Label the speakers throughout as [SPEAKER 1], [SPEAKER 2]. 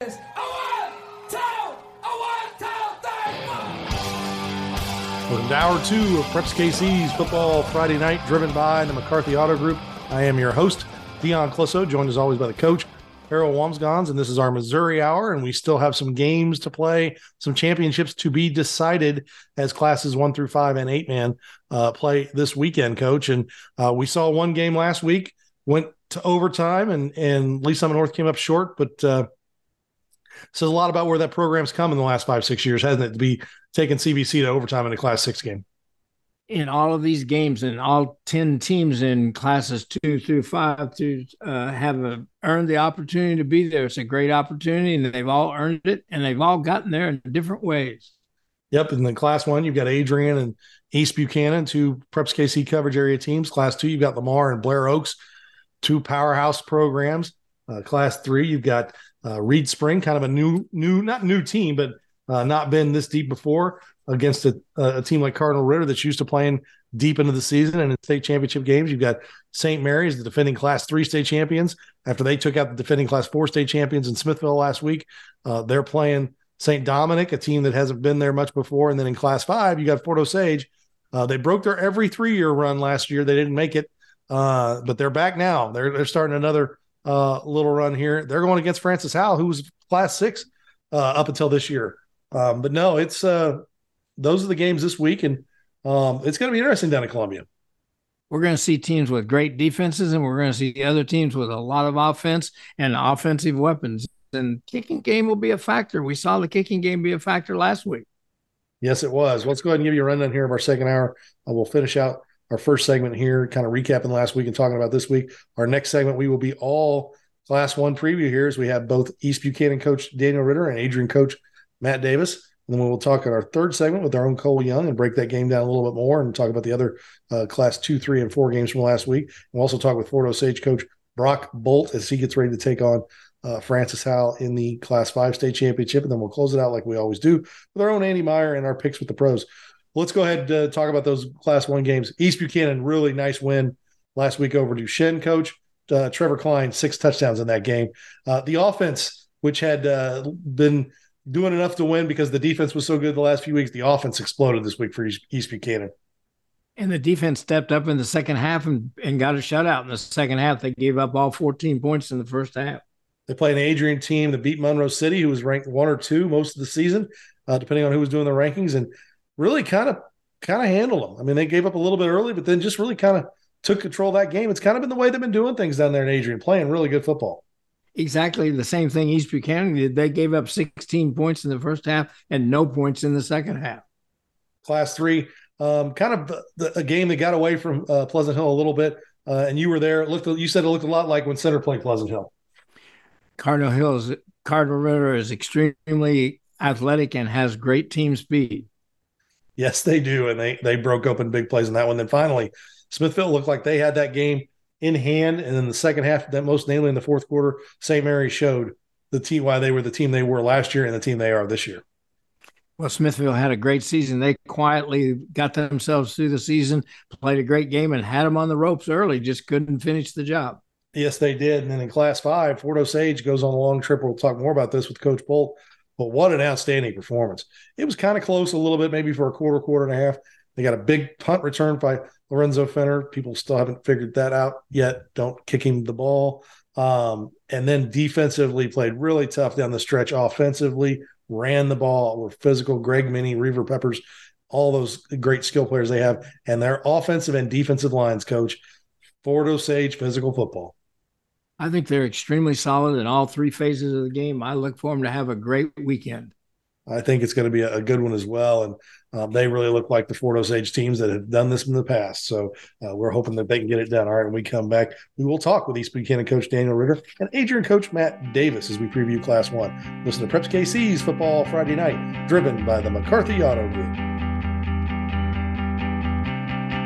[SPEAKER 1] Welcome to hour two of Preps KC's Football Friday Night, driven by the McCarthy Auto Group. I am your host, Dion Clisso, joined as always by the coach, Harold Wamsgans, and this is our Missouri hour, and we still have some games to play, some championships to be decided as classes one through five and eight man uh, play this weekend, coach. And uh, we saw one game last week, went to overtime, and and Lee's Summit North came up short, but uh, says a lot about where that program's come in the last five, six years, hasn't it? To be taking CBC to overtime in a class six game.
[SPEAKER 2] In all of these games, and all 10 teams in classes two through five to uh, have a, earned the opportunity to be there. It's a great opportunity, and they've all earned it, and they've all gotten there in different ways.
[SPEAKER 1] Yep. And then class one, you've got Adrian and East Buchanan, two Preps KC coverage area teams. Class two, you've got Lamar and Blair Oaks, two powerhouse programs. Uh, class three, you've got uh, Reed Spring, kind of a new, new, not new team, but uh, not been this deep before against a, a, team like Cardinal Ritter that's used to playing deep into the season and in state championship games. You've got St. Mary's, the defending Class Three state champions, after they took out the defending Class Four state champions in Smithville last week. Uh, they're playing St. Dominic, a team that hasn't been there much before, and then in Class Five, you got Fort Osage. Uh, they broke their every three year run last year. They didn't make it, uh, but they're back now. They're they're starting another uh, little run here. They're going against Francis Howell, who was Class Six uh, up until this year. Um, but no, it's uh, those are the games this week, and um, it's going to be interesting down in Columbia.
[SPEAKER 2] We're going to see teams with great defenses, and we're going to see other teams with a lot of offense and offensive weapons. And kicking game will be a factor. We saw the kicking game be a factor last week.
[SPEAKER 1] Yes, it was. Let's go ahead and give you a rundown here of our second hour. Uh, we'll finish out our first segment here, kind of recapping last week and talking about this week. Our next segment, we will be all class one preview here as we have both East Buchanan coach Daniel Ritter and Adrian coach Matt Davis. And then we'll talk in our third segment with our own Cole Young and break that game down a little bit more and talk about the other uh, class two, three, and four games from last week. We'll also talk with Fort Osage coach Brock Bolt as he gets ready to take on uh, Francis Howell in the class five state championship. And then we'll close it out like we always do with our own Andy Meyer and our picks with the pros. Let's go ahead and uh, talk about those class one games. East Buchanan, really nice win last week over Duchesne coach. Uh, Trevor Klein, six touchdowns in that game. Uh, the offense, which had uh, been doing enough to win because the defense was so good the last few weeks. The offense exploded this week for East, Buchanan.
[SPEAKER 2] And the defense stepped up in the second half and, and got a shutout in the second half. They gave up all 14 points in the first half.
[SPEAKER 1] They played an Adrian team that beat Monroe City, who was ranked one or two most of the season, uh, depending on who was doing the rankings, and really kind of kind of handled them. I mean, they gave up a little bit early, but then just really kind of took control of that game. It's kind of been the way they've been doing things down there in Adrian, playing really good football
[SPEAKER 2] exactly the same thing East Buchanan did. They gave up 16 points in the first half and no points in the second half.
[SPEAKER 1] Class three, um, kind of the, a game that got away from uh, Pleasant Hill a little bit, uh, and you were there. It looked, you said it looked a lot like when Center played Pleasant Hill.
[SPEAKER 2] Cardinal Hills, Cardinal Ritter is extremely athletic and has great team speed.
[SPEAKER 1] Yes, they do, and they they broke open big plays in that one. Then finally, Smithville looked like they had that game in hand. And then the second half, that most namely in the fourth quarter, St. Mary showed the team why they were the team they were last year and the team they are this year.
[SPEAKER 2] Well, Smithville had a great season. They quietly got themselves through the season, played a great game, and had them on the ropes early. Just couldn't finish the job.
[SPEAKER 1] Yes, they did. And then in Class Five, Fort Osage goes on a long trip. We'll talk more about this with Coach Bolt. But what an outstanding performance! It was kind of close a little bit, maybe for a quarter, quarter and a half. They got a big punt return by Lorenzo Fenner. People still haven't figured that out yet. Don't kick him the ball. Um, and then defensively played really tough down the stretch. Offensively, ran the ball, were physical. Greg Minnie, Reaver Peppers, all those great skill players they have, and their offensive and defensive lines coach, Fort Osage physical football.
[SPEAKER 2] I think they're extremely solid in all three phases of the game. I look for them to have a great weekend.
[SPEAKER 1] I think it's going to be a, good one as well. And um, they really look like the Fort Osage teams that have done this in the past. So uh, we're hoping that they can get it done. All right, when we come back, we will talk with East Buchanan coach Daniel Ritter and Adrian coach Matt Davis as we preview Class One. Listen to Preps KC's Football Friday Night, driven by the McCarthy Auto Group.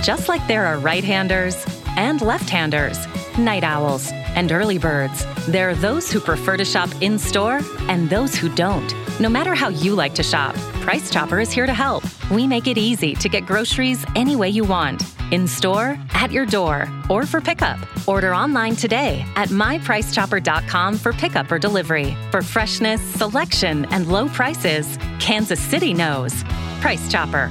[SPEAKER 3] Just like there are right handers and left handers, night owls and early birds, there are those who prefer to shop in store and those who don't. No matter how you like to shop, Price Chopper is here to help. We make it easy to get groceries any way you want in store, at your door, or for pickup. Order online today at mypricechopper.com for pickup or delivery. For freshness, selection, and low prices, Kansas City knows. Price Chopper.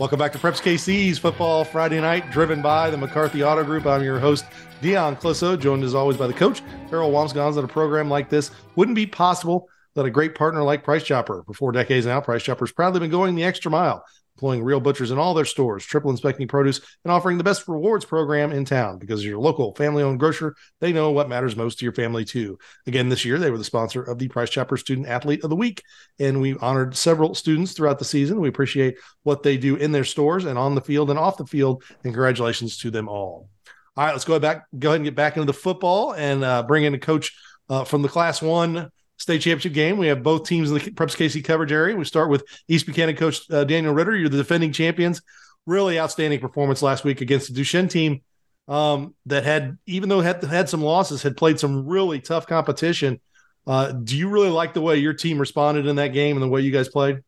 [SPEAKER 1] Welcome back to Preps KC's Football Friday Night, driven by the McCarthy Auto Group. I'm your host, Dion Clisso, joined as always by the coach, Harold Wamsgans. That a program like this wouldn't be possible without a great partner like Price Chopper. For four decades now, Price Chopper's proudly been going the extra mile employing real butchers in all their stores, triple inspecting produce, and offering the best rewards program in town. Because your local family owned grocer, they know what matters most to your family, too. Again, this year, they were the sponsor of the Price Chopper Student Athlete of the Week, and we honored several students throughout the season. We appreciate what they do in their stores and on the field and off the field, and congratulations to them all. All right, let's go back, go ahead and get back into the football and uh, bring in a coach uh, from the Class One state championship game. We have both teams in the Preps KC coverage area. We start with East Buchanan coach uh, Daniel Ritter. You're the defending champions. Really outstanding performance last week against the Duchesne team um, that had, even though had had some losses, had played some really tough competition. Uh, do you really like the way your team responded in that game and the way you guys played?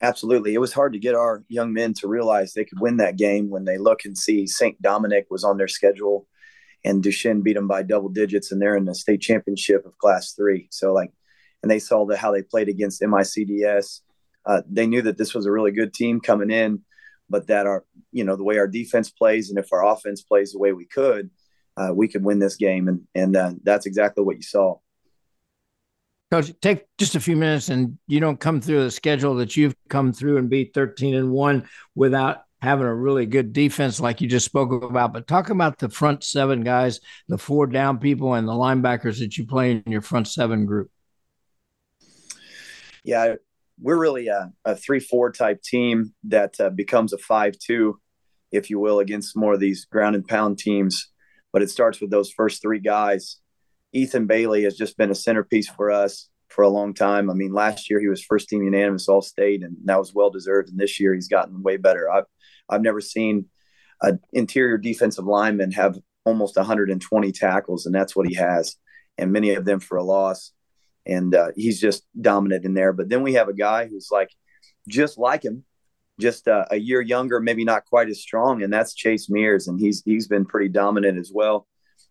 [SPEAKER 4] Absolutely. It was hard to get our young men to realize they could win that game when they look and see St. Dominic was on their schedule and Duchesne beat them by double digits, and they're in the state championship of Class Three. So like, and they saw the, how they played against MICDS. Uh, they knew that this was a really good team coming in, but that our you know the way our defense plays and if our offense plays the way we could, uh, we could win this game, and and uh, that's exactly what you saw.
[SPEAKER 2] Coach, take just a few minutes, and you don't come through the schedule that you've come through and be thirteen and one without having a really good defense like you just spoke about. But talk about the front seven guys, the four down people, and the linebackers that you play in your front seven group.
[SPEAKER 4] Yeah, we're really a, a three-four type team that uh, becomes a five-two, if you will, against more of these ground and pound teams. But it starts with those first three guys, Ethan Bailey has just been a centerpiece for us for a long time. I mean, last year he was first team unanimous All State, and that was well deserved. And this year he's gotten way better. I've I've never seen an interior defensive lineman have almost 120 tackles, and that's what he has, and many of them for a loss. And uh, he's just dominant in there. But then we have a guy who's like just like him, just uh, a year younger, maybe not quite as strong, and that's Chase Mears, and he's he's been pretty dominant as well.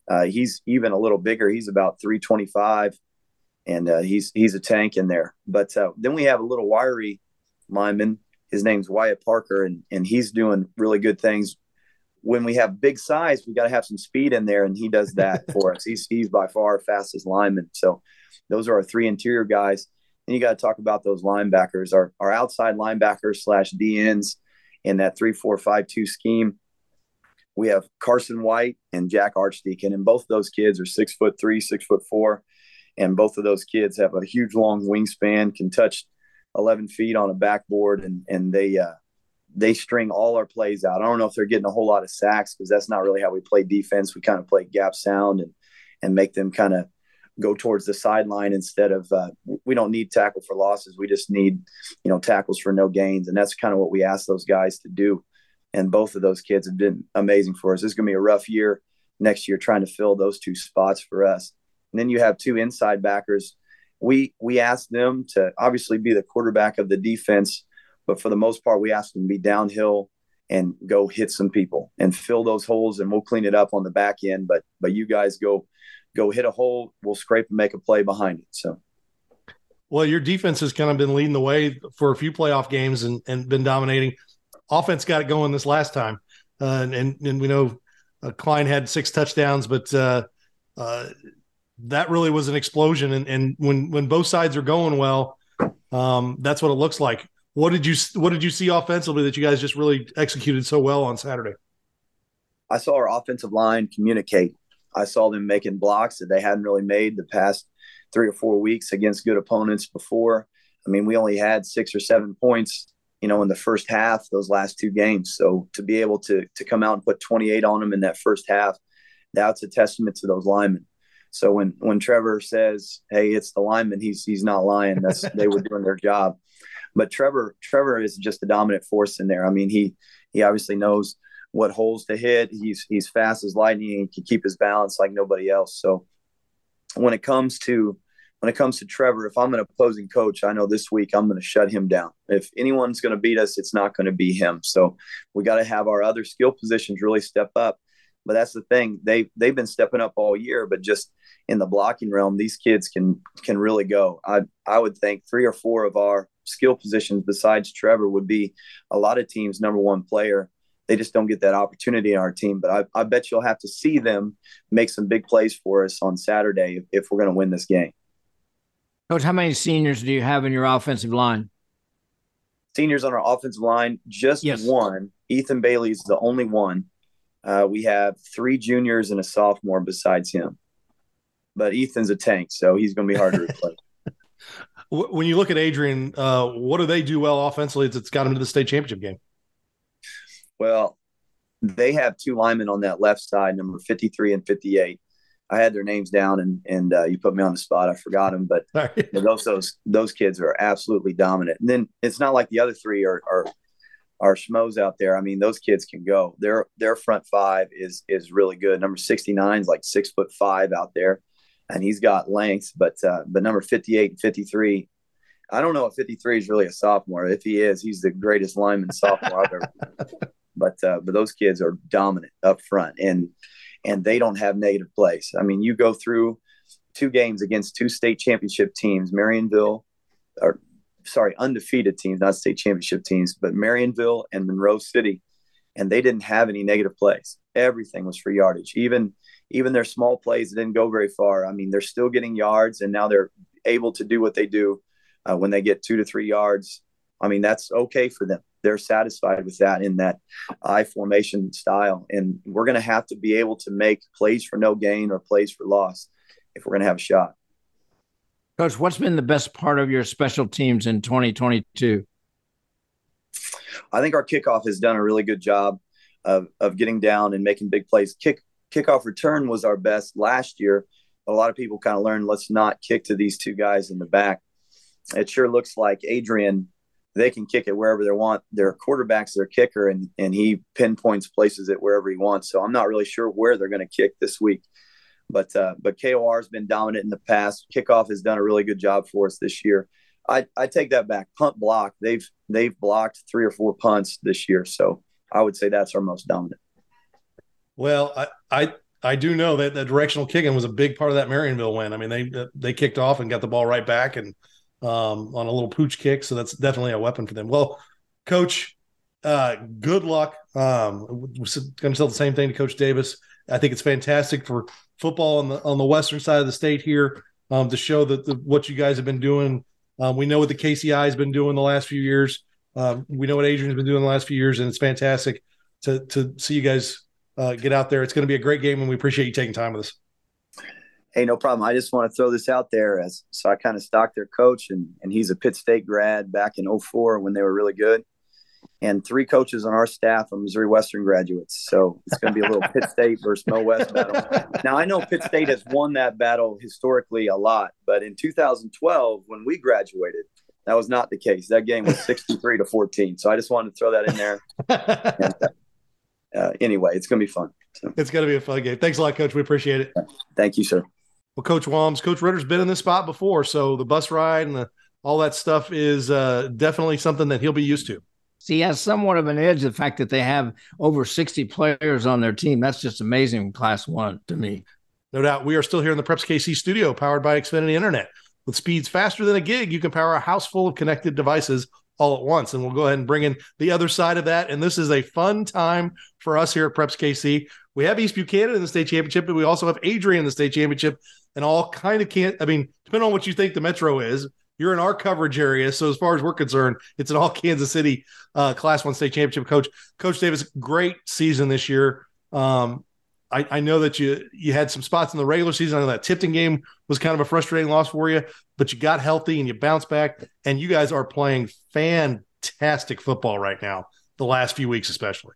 [SPEAKER 4] Uh, he's even a little bigger. He's about 325, and uh, he's he's a tank in there. But uh, then we have a little wiry lineman. His name's Wyatt Parker, and and he's doing really good things. When we have big size, we got to have some speed in there, and he does that for us. He's he's by far our fastest lineman. So those are our three interior guys. And you got to talk about those linebackers, our our outside linebackers slash DNs in that three four five two scheme we have Carson White and Jack Archdeacon, and both of those kids are six foot three, six foot four, and both of those kids have a huge long wingspan, can touch 11 feet on a backboard, and and they uh, they string all our plays out. I don't know if they're getting a whole lot of sacks because that's not really how we play defense. We kind of play gap sound and and make them kind of go towards the sideline instead of uh, we don't need tackle for losses. We just need you know tackles for no gains, and that's kind of what we ask those guys to do and both of those kids have been amazing for us. It's going to be a rough year next year trying to fill those two spots for us. And then you have two inside backers. We we asked them to obviously be the quarterback of the defense, but for the most part, we asked them to be downhill and go hit some people and fill those holes, and we'll clean it up on the back end. But but you guys go go hit a hole, we'll scrape and make a play behind it. So.
[SPEAKER 1] Well, your defense has kind of been leading the way for a few playoff games and, and been dominating offense got it going this last time, uh, and and we know uh, Klein had six touchdowns, but uh, uh, that really was an explosion. And, and when when both sides are going well, um, that's what it looks like. What did you What did you see offensively that you guys just really executed so well on Saturday?
[SPEAKER 4] I saw our offensive line communicate. I saw them making blocks that they hadn't really made the past three or four weeks against good opponents before. I mean, we only had six or seven points you know, in the first half, those last two games. So to be able to to come out and put 28 on them in that first half, that's a testament to those linemen. So when when Trevor says, "Hey, it's the lineman," he's he's not lying. That's they were doing their job. But Trevor Trevor is just a dominant force in there. I mean, he he obviously knows what holes to hit. He's he's fast as lightning and can keep his balance like nobody else. So when it comes to when it comes to Trevor, if I'm an opposing coach, I know this week I'm going to shut him down. If anyone's going to beat us, it's not going to be him. So we got to have our other skill positions really step up. But that's the thing; they they've been stepping up all year, but just in the blocking realm, these kids can can really go. I I would think three or four of our skill positions besides Trevor would be a lot of teams' number one player. They just don't get that opportunity in our team. But I, I bet you'll have to see them make some big plays for us on Saturday if, if we're going to win this game.
[SPEAKER 2] Coach, how many seniors do you have in your offensive line?
[SPEAKER 4] Seniors on our offensive line, just yes. one. Ethan Bailey is the only one. Uh, we have three juniors and a sophomore besides him. But Ethan's a tank, so he's going to be hard to replace.
[SPEAKER 1] when you look at Adrian, uh, what do they do well offensively that's got him to the state championship game?
[SPEAKER 4] Well, they have two linemen on that left side, number 53 and 58. I had their names down and and uh, you put me on the spot. I forgot them, but those those those kids are absolutely dominant. And then it's not like the other three are are are schmoes out there. I mean, those kids can go. Their their front five is is really good. Number sixty nine is like six foot five out there, and he's got length. But uh, but number fifty eight and fifty three, I don't know if fifty three is really a sophomore. If he is, he's the greatest lineman sophomore I've ever. But uh, but those kids are dominant up front and and they don't have negative plays. I mean, you go through two games against two state championship teams, Marionville, or sorry, undefeated teams, not state championship teams, but Marionville and Monroe City, and they didn't have any negative plays. Everything was for yardage. Even even their small plays didn't go very far. I mean, they're still getting yards, and now they're able to do what they do uh, when they get two to three yards. I mean, that's okay for them they're satisfied with that in that I formation style. And we're going to have to be able to make plays for no gain or plays for loss if we're going to have a shot.
[SPEAKER 2] Coach, what's been the best part of your special teams in 2022?
[SPEAKER 4] I think our kickoff has done a really good job of, of getting down and making big plays. Kick kickoff return was our best last year, but a lot of people kind of learned let's not kick to these two guys in the back. It sure looks like Adrian they can kick it wherever they want. Their quarterback's their kicker, and and he pinpoints places it wherever he wants. So I'm not really sure where they're going to kick this week. But uh, but KOR has been dominant in the past. Kickoff has done a really good job for us this year. I, I take that back. Punt block. They've they've blocked three or four punts this year. So I would say that's our most dominant.
[SPEAKER 1] Well, I I, I do know that the directional kicking was a big part of that Marionville win. I mean, they they kicked off and got the ball right back and um, on a little pooch kick. So that's definitely a weapon for them. Well, coach, uh, good luck. Um, going to tell the same thing to Coach Davis. I think it's fantastic for football on the on the western side of the state here um, to show that the, what you guys have been doing. Um, we know what the KCI has been doing the last few years. Um, we know what Adrian's been doing the last few years, and it's fantastic to to see you guys uh, get out there. It's going to be a great game, and we appreciate you taking time with us.
[SPEAKER 4] Hey, no problem. I just want to throw this out there as so I kind of stalked their coach, and and he's a Pitt State grad back in 04 when they were really good and three coaches on our staff are Missouri Western graduates. So it's going to be a little Pitt State versus Mo West battle. Now I know Pitt State has won that battle historically a lot, but in 2012 when we graduated, that was not the case. That game was 63 to 14. So I just wanted to throw that in there. and, uh, anyway, it's going to be fun.
[SPEAKER 1] So. It's going to be a fun game. Thanks a lot, Coach. We appreciate it.
[SPEAKER 4] Thank you, sir.
[SPEAKER 1] Well, Coach Walms, Coach Ritter's been in this spot before, so the bus ride and the, all that stuff is uh, definitely something that he'll be used to.
[SPEAKER 2] He has somewhat of an edge. The fact that they have over 60 players on their team, that's just amazing class one to me.
[SPEAKER 1] No doubt. We are still here in the Preps KC studio powered by Xfinity Internet. With speeds faster than a gig, you can power a house full of connected devices all at once. And we'll go ahead and bring in the other side of that. And this is a fun time for us here at Preps KC. We have East Buchanan in the state championship, but we also have Adrian in the state championship and all kind of can't. I mean, depending on what you think the Metro is, you're in our coverage area. So as far as we're concerned, it's an all Kansas City uh, Class One state championship coach. Coach Davis, great season this year. Um, I, I, know that you you had some spots in the regular season. I know that Tipton game was kind of a frustrating loss for you, but you got healthy and you bounced back, and you guys are playing fantastic football right now. The last few weeks, especially.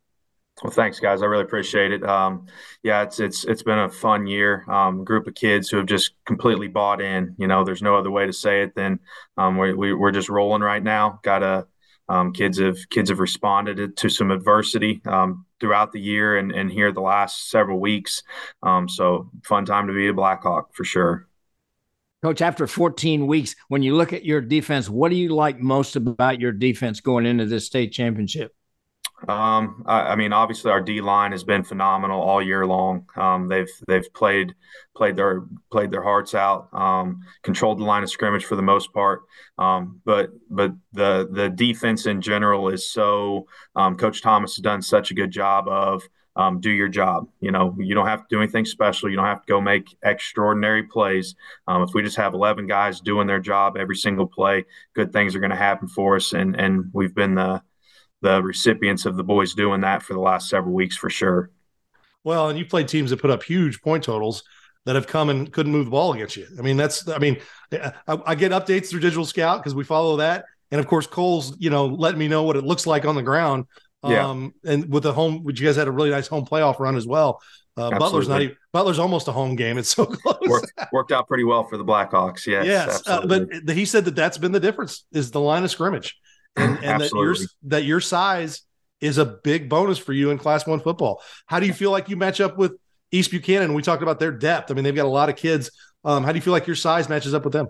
[SPEAKER 5] Well, thanks, guys. I really appreciate it. Um, yeah, it's it's it's been a fun year. Um, group of kids who have just completely bought in. You know, there's no other way to say it than um, we, we we're just rolling right now. Got a um, kids have kids have responded to some adversity um, throughout the year and and here the last several weeks. Um, so fun time to be a Blackhawk for sure.
[SPEAKER 2] Coach, after 14 weeks, when you look at your defense, what do you like most about your defense going into this state championship?
[SPEAKER 5] Um, I, I, mean, obviously our D line has been phenomenal all year long. Um, they've they've played played their played their hearts out, um, controlled the line of scrimmage for the most part. Um, but but the the defense in general is so. Um, Coach Thomas has done such a good job of. Um, do your job. You know, you don't have to do anything special. You don't have to go make extraordinary plays. Um, if we just have 11 guys doing their job every single play, good things are going to happen for us. And and we've been the the recipients of the boys doing that for the last several weeks for sure.
[SPEAKER 1] Well, and you played teams that put up huge point totals that have come and couldn't move the ball against you. I mean, that's I mean, I, I get updates through Digital Scout because we follow that, and of course, Cole's you know letting me know what it looks like on the ground. Yeah. Um, and with the home, which you guys had a really nice home playoff run as well. Uh, Butler's not even, Butler's almost a home game. It's so close.
[SPEAKER 5] worked, worked out pretty well for the Blackhawks. Yes,
[SPEAKER 1] yes. Uh, but he said that that's been the difference is the line of scrimmage and, and that your that your size is a big bonus for you in Class One football. How do you feel like you match up with East Buchanan? We talked about their depth. I mean, they've got a lot of kids. Um, how do you feel like your size matches up with them?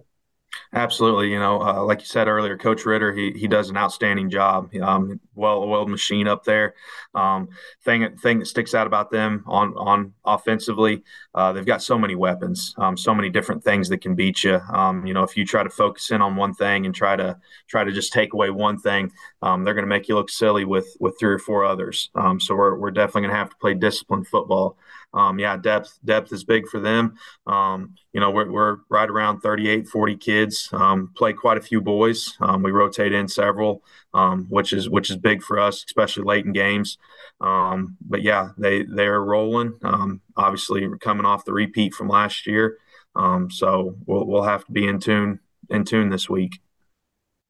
[SPEAKER 5] Absolutely, you know, uh, like you said earlier, Coach Ritter, he he does an outstanding job. Um, well, oiled machine up there. Um, thing thing that sticks out about them on on offensively, uh, they've got so many weapons, um, so many different things that can beat you. Um, you know, if you try to focus in on one thing and try to try to just take away one thing, um, they're going to make you look silly with with three or four others. Um, so we're we're definitely going to have to play disciplined football um, yeah, depth depth is big for them. Um, you know, we're, we're right around 38, 40 kids. Um, play quite a few boys. Um, we rotate in several, um, which is which is big for us, especially late in games. Um, but yeah, they they're rolling. obviously, coming off the repeat from last year, so we'll we'll have to be in tune in tune this week.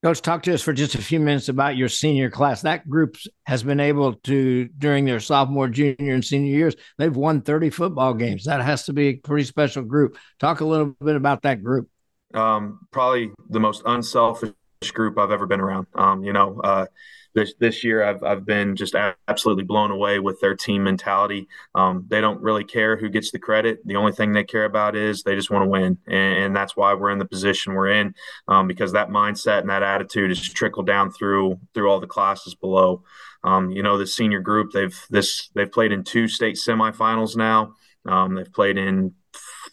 [SPEAKER 2] Coach, talk to us for just a few minutes about your senior class. That group has been able to, during their sophomore, junior, and senior years, they've won 30 football games. That has to be a pretty special group. Talk a little bit about that group.
[SPEAKER 5] Um, probably the most unselfish group I've ever been around. Um, you know, uh, this this year I've I've been just absolutely blown away with their team mentality. Um, they don't really care who gets the credit. The only thing they care about is they just want to win, and, and, that's why we're in the position we're in um, because that mindset and that attitude has trickled down through through all the classes below. Um, you know, the senior group they've this they've played in two state semifinals now. Um, they've played in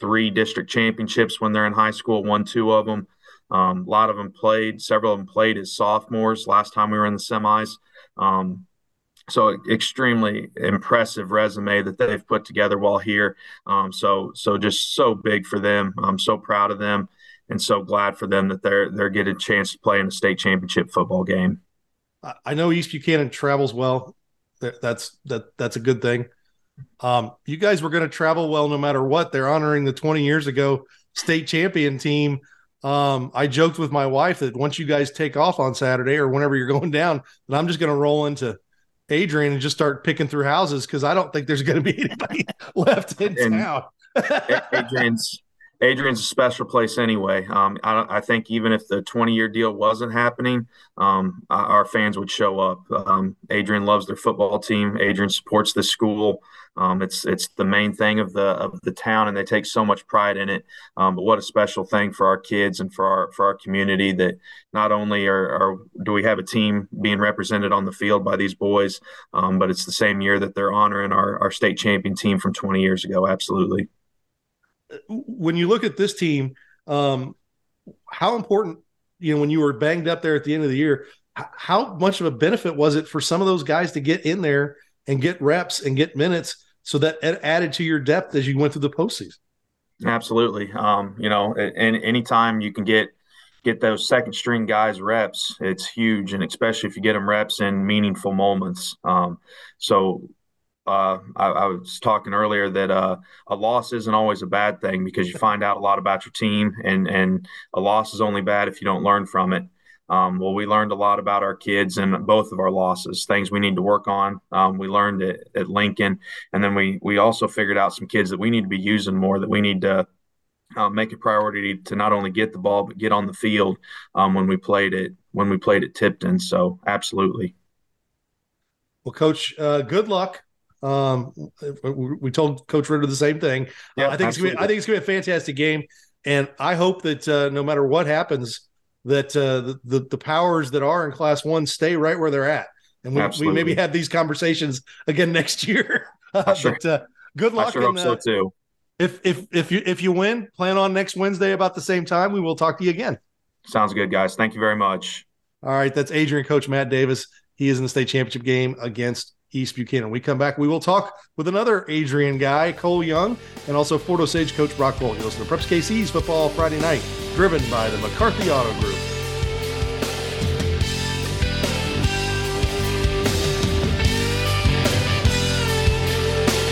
[SPEAKER 5] three district championships when they're in high school, won two of them. Um, a lot of them played, several of them played as sophomores last time we were in the semis. Um, so extremely impressive resume that they've put together while here. Um, so so just so big for them. I'm so proud of them and so glad for them that they're they're getting a chance to play in a state championship football game.
[SPEAKER 1] I know East Buchanan travels well. That's that that's a good thing. Um, you guys were going to travel well no matter what. They're honoring the 20 years ago state champion team um, I joked with my wife that once you guys take off on Saturday or whenever you're going down, that I'm just going to roll into Adrian and just start picking through houses because I don't think there's going to be anybody left in and town.
[SPEAKER 5] Adrian's Adrian's a special place anyway. Um, I, I, think even if the 20 year deal wasn't happening, um, our fans would show up. Um, Adrian loves their football team. Adrian supports the school. Um, it's it's the main thing of the of the town, and they take so much pride in it. Um, but what a special thing for our kids and for our for our community that not only are, are do we have a team being represented on the field by these boys, um, but it's the same year that they're honoring our our state champion team from 20 years ago. Absolutely.
[SPEAKER 1] When you look at this team, um, how important you know when you were banged up there at the end of the year, how much of a benefit was it for some of those guys to get in there and get reps and get minutes? so that added to your depth as you went through the postseason.
[SPEAKER 5] Absolutely. Um, you know, and anytime you can get get those second string guys reps, it's huge, and especially if you get them reps in meaningful moments. Um, so uh, I, I, was talking earlier that uh, a loss isn't always a bad thing because you find out a lot about your team, and and a loss is only bad if you don't learn from it. Um, well, we learned a lot about our kids and both of our losses, things we need to work on. Um, we learned it at Lincoln, and then we we also figured out some kids that we need to be using more. That we need to uh, make a priority to not only get the ball but get on the field um, when we played it when we played at Tipton. So absolutely.
[SPEAKER 1] Well, Coach, uh, good luck. Um, we told Coach Ritter the same thing. Yeah, uh, I think it's gonna be, I think it's gonna be a fantastic game, and I hope that uh, no matter what happens that uh, the, the, powers that are in class one stay right where they're at, and we, we maybe have these conversations again next year.
[SPEAKER 5] sure. but uh,
[SPEAKER 1] good luck.
[SPEAKER 5] I sure hope so too.
[SPEAKER 1] If if if you if you win, plan on next Wednesday about the same time. We will talk to you again.
[SPEAKER 5] Sounds good, guys. Thank you very much.
[SPEAKER 1] All right, that's Adrian coach Matt Davis. He is in the state championship game against East Buchanan. We come back, we will talk with another Adrian guy, Cole Young, and also Fort Osage coach Brock Bolt. You listen to Preps KC's Football Friday Night, driven by the McCarthy Auto Group.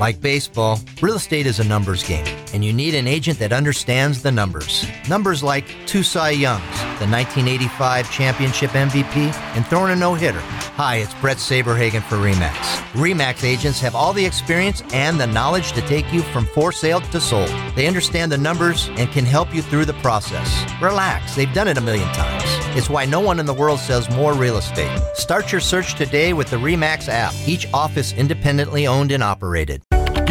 [SPEAKER 6] Like baseball, real estate is a numbers game, and you need an agent that understands the numbers. Numbers like two Cy Youngs, the 1985 championship MVP, and throwing a no hitter. Hi, it's Bret Saberhagen for REMAX. REMAX agents have all the experience and the knowledge to take you from for sale to sold. They understand the numbers and can help you through the process. Relax, they've done it a million times. It's why no one in the world sells more real estate. Start your search today with the REMAX app, each office independently owned and operated.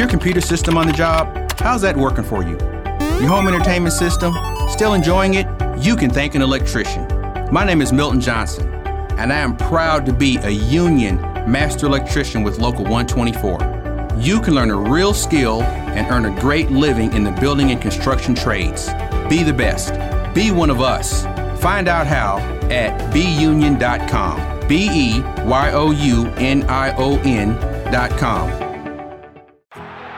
[SPEAKER 7] Your computer system on the job, how's that working for you? Your home entertainment system, still enjoying it? You can thank an electrician. My name is Milton Johnson, and I am proud to be a union master electrician with Local 124. You can learn a real skill and earn a great living in the building and construction trades. Be the best. Be one of us. Find out how at beunion.com. B E Y O U N I O N.com.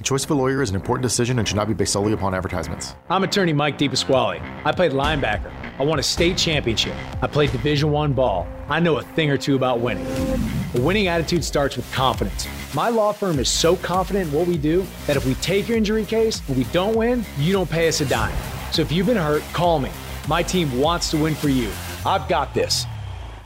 [SPEAKER 8] The choice of a lawyer is an important decision and should not be based solely upon advertisements.
[SPEAKER 9] I'm attorney Mike DePasquale. I played linebacker. I won a state championship. I played Division One ball. I know a thing or two about winning. A winning attitude starts with confidence. My law firm is so confident in what we do that if we take your injury case and we don't win, you don't pay us a dime. So if you've been hurt, call me. My team wants to win for you. I've got this.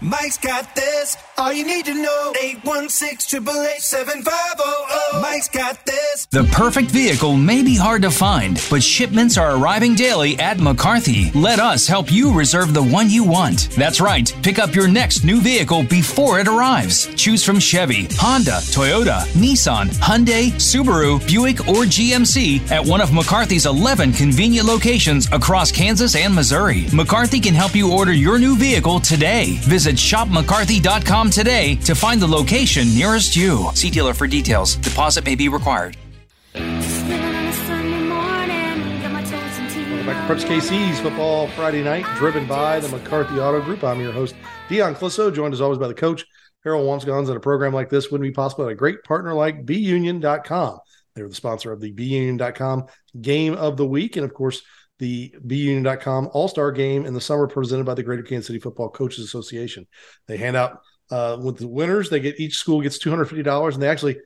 [SPEAKER 10] Mike's got this. All you need to know. 816 888 Mike's got this.
[SPEAKER 11] The perfect vehicle may be hard to find, but shipments are arriving daily at McCarthy. Let us help you reserve the one you want. That's right. Pick up your next new vehicle before it arrives. Choose from Chevy, Honda, Toyota, Nissan, Hyundai, Subaru, Buick, or GMC at one of McCarthy's 11 convenient locations across Kansas and Missouri. McCarthy can help you order your new vehicle today. Visit shopmccarthy.com today to find the location nearest you. See dealer for details. Deposit may be required.
[SPEAKER 1] Back to Preps KC's Football Friday Night, driven by the McCarthy Auto Group. I'm your host, Dion Clisso, joined as always by the coach, Harold Wamsgans. And a program like this wouldn't be possible without a great partner like BeUnion.com. They're the sponsor of the BeUnion.com Game of the Week. And of course, the BeUnion.com All Star Game in the summer presented by the Greater Kansas City Football Coaches Association. They hand out uh, with the winners, they get each school gets $250 and they actually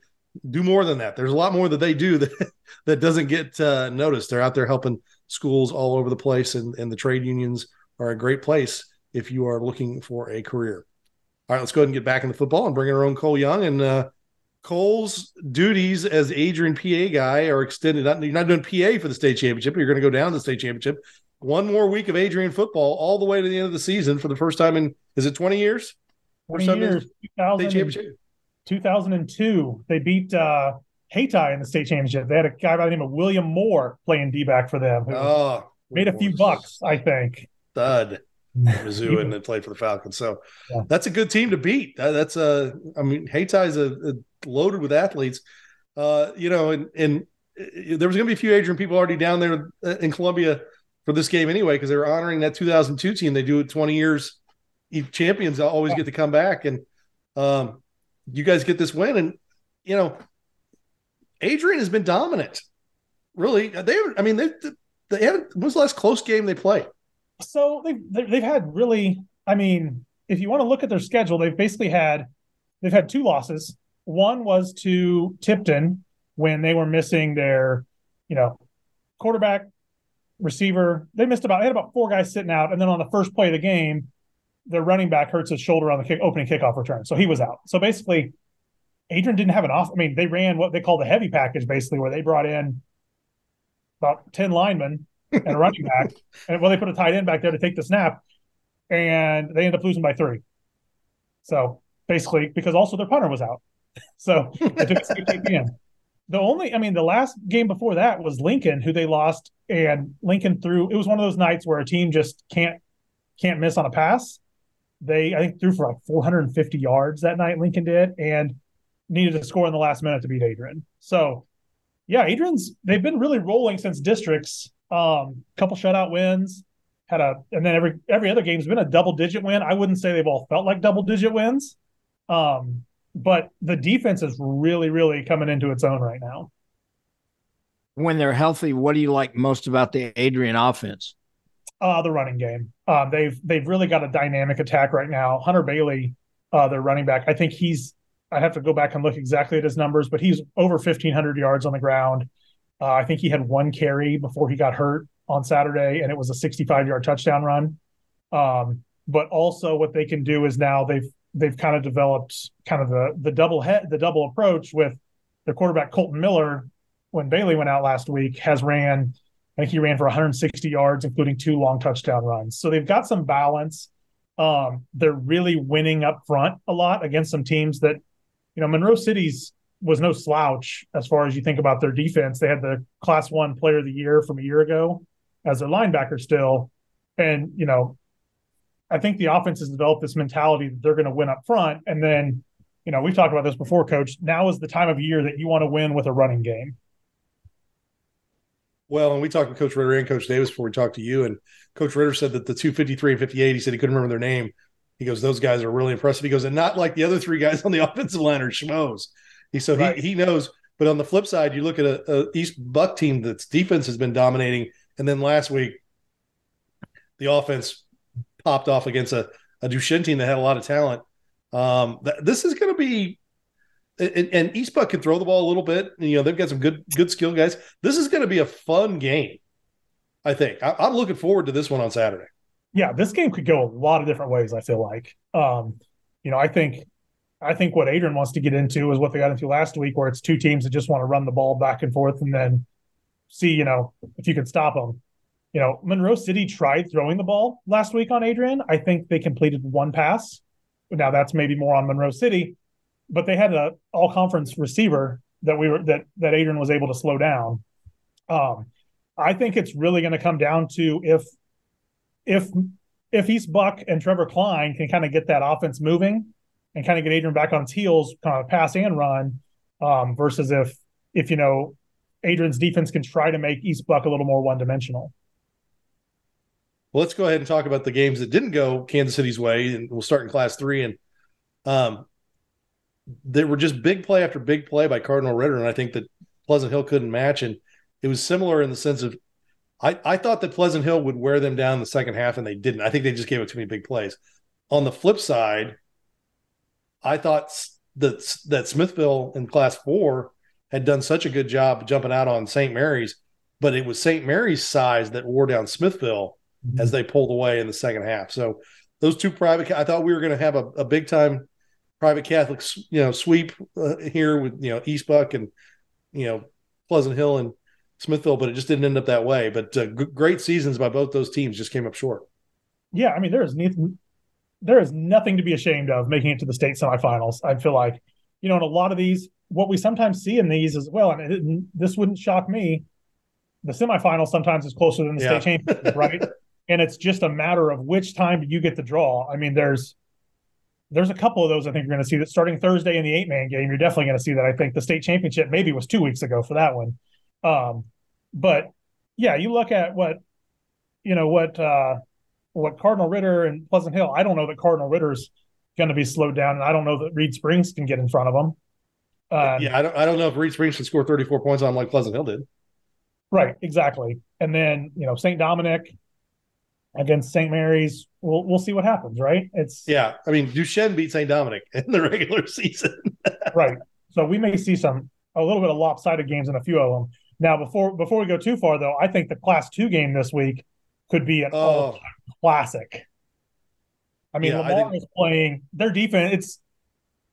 [SPEAKER 1] do more than that. There's a lot more that they do that, that doesn't get uh, noticed. They're out there helping schools all over the place, and, and the trade unions are a great place if you are looking for a career. All right, let's go ahead and get back into football and bring in our own Cole Young. And uh, Cole's duties as Adrian PA guy are extended. Not, you're not doing PA for the state championship. You're going to go down to the state championship. One more week of Adrian football, all the way to the end of the season for the first time in is it 20 years?
[SPEAKER 12] 20
[SPEAKER 1] First
[SPEAKER 12] years,
[SPEAKER 1] state
[SPEAKER 12] 2000
[SPEAKER 1] championship.
[SPEAKER 12] 2002, they beat uh, Hayti in the state championship. They had a guy by the name of William Moore playing D back for them. who
[SPEAKER 1] Oh,
[SPEAKER 12] made a few bucks, I think.
[SPEAKER 1] stud. Mizzou and then played for the Falcons. So that's a good team to beat. That, that's a, I mean, Hayti's a, a loaded with athletes. Uh, you know, and and uh, there was going to be a few Adrian people already down there uh, in Columbia for this game anyway because they were honoring that 2002 team. They do it 20 years. Champions always get to come back, and um, you guys get this win. And you know, Adrian has been dominant. Really, they. I mean, they they had. When was the last close game they played?
[SPEAKER 12] So they've they- they've had really. I mean, if you want to look at their schedule, they've basically had they've had two losses. One was to Tipton when they were missing their, you know, quarterback, receiver. They missed about they had about four guys sitting out, and then on the first play of the game, their running back hurts his shoulder on the kick, opening kickoff return, so he was out. So basically, Adrian didn't have an off. I mean, they ran what they call the heavy package, basically, where they brought in about ten linemen and a running back, and well, they put a tight end back there to take the snap, and they end up losing by three. So basically, because also their punter was out, so they took the. The only, I mean, the last game before that was Lincoln, who they lost, and Lincoln threw. It was one of those nights where a team just can't can't miss on a pass. They, I think, threw for like 450 yards that night. Lincoln did, and needed to score in the last minute to beat Adrian. So, yeah, Adrian's they've been really rolling since districts. Um, couple shutout wins, had a, and then every every other game's been a double digit win. I wouldn't say they've all felt like double digit wins, um, but the defense is really, really coming into its own right now.
[SPEAKER 2] When they're healthy, what do you like most about the Adrian offense?
[SPEAKER 12] Uh, the running game. Um, they've they've really got a dynamic attack right now. Hunter Bailey, uh, their running back. I think he's. I have to go back and look exactly at his numbers, but he's over fifteen hundred yards on the ground. Uh, I think he had one carry before he got hurt on Saturday, and it was a sixty-five yard touchdown run. Um, but also, what they can do is now they've they've kind of developed kind of the the double head the double approach with their quarterback Colton Miller. When Bailey went out last week, has ran I think he ran for 160 yards, including two long touchdown runs. So they've got some balance. Um, they're really winning up front a lot against some teams that, you know, Monroe City's was no slouch as far as you think about their defense. They had the class one player of the year from a year ago as their linebacker still. And, you know, I think the offense has developed this mentality that they're going to win up front. And then, you know, we've talked about this before, coach. Now is the time of year that you want to win with a running game.
[SPEAKER 1] Well, and we talked to Coach Ritter and Coach Davis before we talked to you, and Coach Ritter said that the 253 and 58, he said he couldn't remember their name. He goes, those guys are really impressive. He goes, and not like the other three guys on the offensive line are schmoes. He so right. he he knows. But on the flip side, you look at a, a East Buck team that's defense has been dominating, and then last week, the offense popped off against a, a Duchesne team that had a lot of talent. Um, th- this is going to be and, and East Buck can throw the ball a little bit. You know, they've got some good good skill guys. This is going to be a fun game. I think I, am looking forward to this one on Saturday.
[SPEAKER 12] Yeah, this game could go a lot of different ways. I feel like, um, you know, I think, I think what Adrian wants to get into is what they got into last week, where it's two teams that just want to run the ball back and forth, and then see, you know, if you can stop them. You know, Monroe City tried throwing the ball last week on Adrian. I think they completed one pass. Now that's maybe more on Monroe City, but they had an all conference receiver that we were that that Adrian was able to slow down. Um, I think it's really going to come down to if if if East Buck and Trevor Klein can kind of get that offense moving and kind of get Adrian back on his heels, kind of pass and run, um, versus if if you know Adrian's defense can try to make East Buck a little more one dimensional.
[SPEAKER 1] Well, let's go ahead and talk about the games that didn't go Kansas City's way, and we'll start in Class Three. And um, there were just big play after big play by Cardinal Ritter, and I think that Pleasant Hill couldn't match. And it was similar in the sense of I, I thought that Pleasant Hill would wear them down in the second half, and they didn't. I think they just gave it too many big plays. On the flip side, I thought that that Smithville in Class Four had done such a good job jumping out on St. Mary's, but it was St. Mary's size that wore down Smithville mm-hmm. as they pulled away in the second half. So those two private, I thought we were going to have a, a big time private Catholic, you know, sweep uh, here with you know East Buck and you know Pleasant Hill and Smithville, but it just didn't end up that way. But uh, g- great seasons by both those teams just came up short.
[SPEAKER 12] Yeah, I mean there is there is nothing to be ashamed of making it to the state semifinals. I feel like you know in a lot of these, what we sometimes see in these as well, and it, this wouldn't shock me. The semifinals sometimes is closer than the yeah. state championship, right? and it's just a matter of which time do you get the draw. I mean, there's there's a couple of those I think you're going to see that starting Thursday in the eight man game. You're definitely going to see that. I think the state championship maybe was two weeks ago for that one. Um, but yeah, you look at what you know what uh, what Cardinal Ritter and Pleasant Hill. I don't know that Cardinal Ritter's going to be slowed down, and I don't know that Reed Springs can get in front of them.
[SPEAKER 1] Um, yeah, I don't. I don't know if Reed Springs can score 34 points on like Pleasant Hill did.
[SPEAKER 12] Right, exactly. And then you know St. Dominic against St. Mary's. We'll we'll see what happens, right? It's
[SPEAKER 1] yeah. I mean, Duchesne beat St. Dominic in the regular season,
[SPEAKER 12] right? So we may see some a little bit of lopsided games in a few of them. Now, before before we go too far, though, I think the Class Two game this week could be an oh. classic. I mean, yeah, Lamar I think... is playing their defense. It's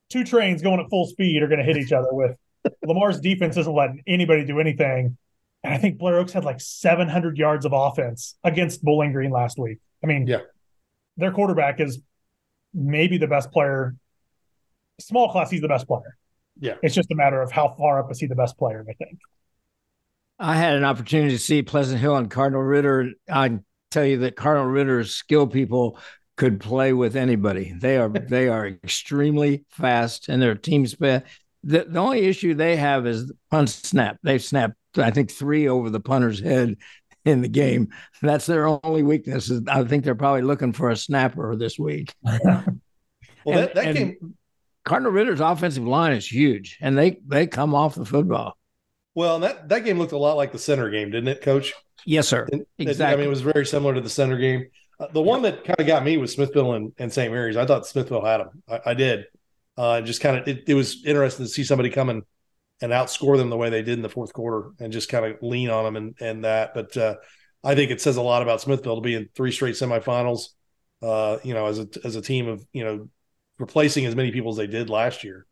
[SPEAKER 12] two trains going at full speed are going to hit each other with Lamar's defense isn't letting anybody do anything. And I think Blair Oaks had like 700 yards of offense against Bowling Green last week. I mean,
[SPEAKER 1] yeah,
[SPEAKER 12] their quarterback is maybe the best player. Small class, he's the best player.
[SPEAKER 1] Yeah.
[SPEAKER 12] It's just a matter of how far up is he the best player, I think.
[SPEAKER 2] I had an opportunity to see Pleasant Hill and Cardinal Ritter. I tell you that Cardinal Ritter's skill people could play with anybody. They are they are extremely fast and their team span. The, the only issue they have is punt snap. They've snapped I think three over the punter's head in the game. That's their only weakness. I think they're probably looking for a snapper this week. well,
[SPEAKER 1] and, that, that game.
[SPEAKER 2] Cardinal Ritter's offensive line is huge, and they they come off the football.
[SPEAKER 1] Well, that that game looked a lot like the center game, didn't it, Coach?
[SPEAKER 2] Yes, sir.
[SPEAKER 1] And,
[SPEAKER 2] exactly.
[SPEAKER 1] I mean, it was very similar to the center game. Uh, the one that kind of got me was Smithville and, and St. Mary's. I thought Smithville had them. I, I did. Uh, just kind of, it, it was interesting to see somebody coming and outscore them the way they did in the fourth quarter and just kind of lean on them and, and that. But uh, I think it says a lot about Smithville to be in three straight semifinals, uh, you know, as a, as a team of, you know, replacing as many people as they did last year.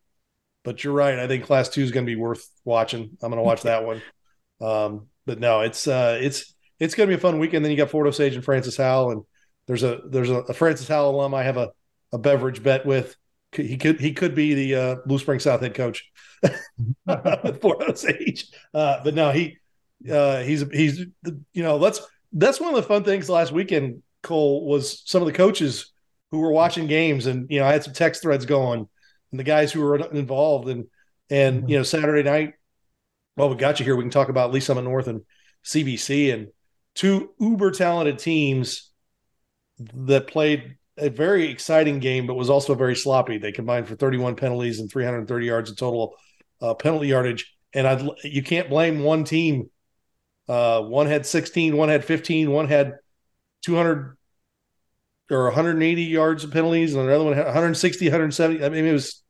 [SPEAKER 1] But you're right. I think class two is going to be worth watching. I'm going to watch that one. Um, but no, it's, uh, it's, it's going to be a fun weekend. Then you got Fort Osage and Francis Howell and there's a there's a, a Francis Howell alum I have a, a beverage bet with. He could he could be the uh, Blue Spring South head coach for those age. Uh, but no, he uh, he's he's you know let's that's one of the fun things last weekend. Cole was some of the coaches who were watching games, and you know I had some text threads going, and the guys who were involved, and and mm-hmm. you know Saturday night. Well, we got you here. We can talk about Lee's Summit North and CBC and two uber talented teams that played a very exciting game, but was also very sloppy. They combined for 31 penalties and 330 yards of total uh, penalty yardage. And I'd, you can't blame one team. Uh, one had 16, one had 15, one had 200 or 180 yards of penalties, and another one had 160, 170. I mean, it was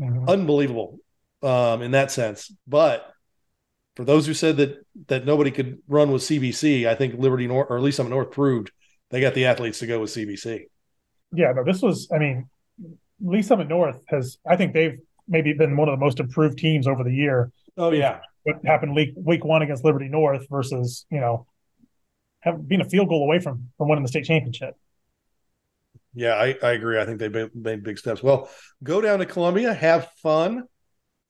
[SPEAKER 1] mm-hmm. unbelievable um, in that sense. But for those who said that that nobody could run with CBC, I think Liberty North or at least some North proved they got the athletes to go with CBC.
[SPEAKER 12] Yeah, no, this was. I mean, Lee's Summit North has. I think they've maybe been one of the most improved teams over the year.
[SPEAKER 1] Oh yeah,
[SPEAKER 12] what happened week week one against Liberty North versus you know, have, being a field goal away from from winning the state championship.
[SPEAKER 1] Yeah, I, I agree. I think they've made, made big steps. Well, go down to Columbia, have fun,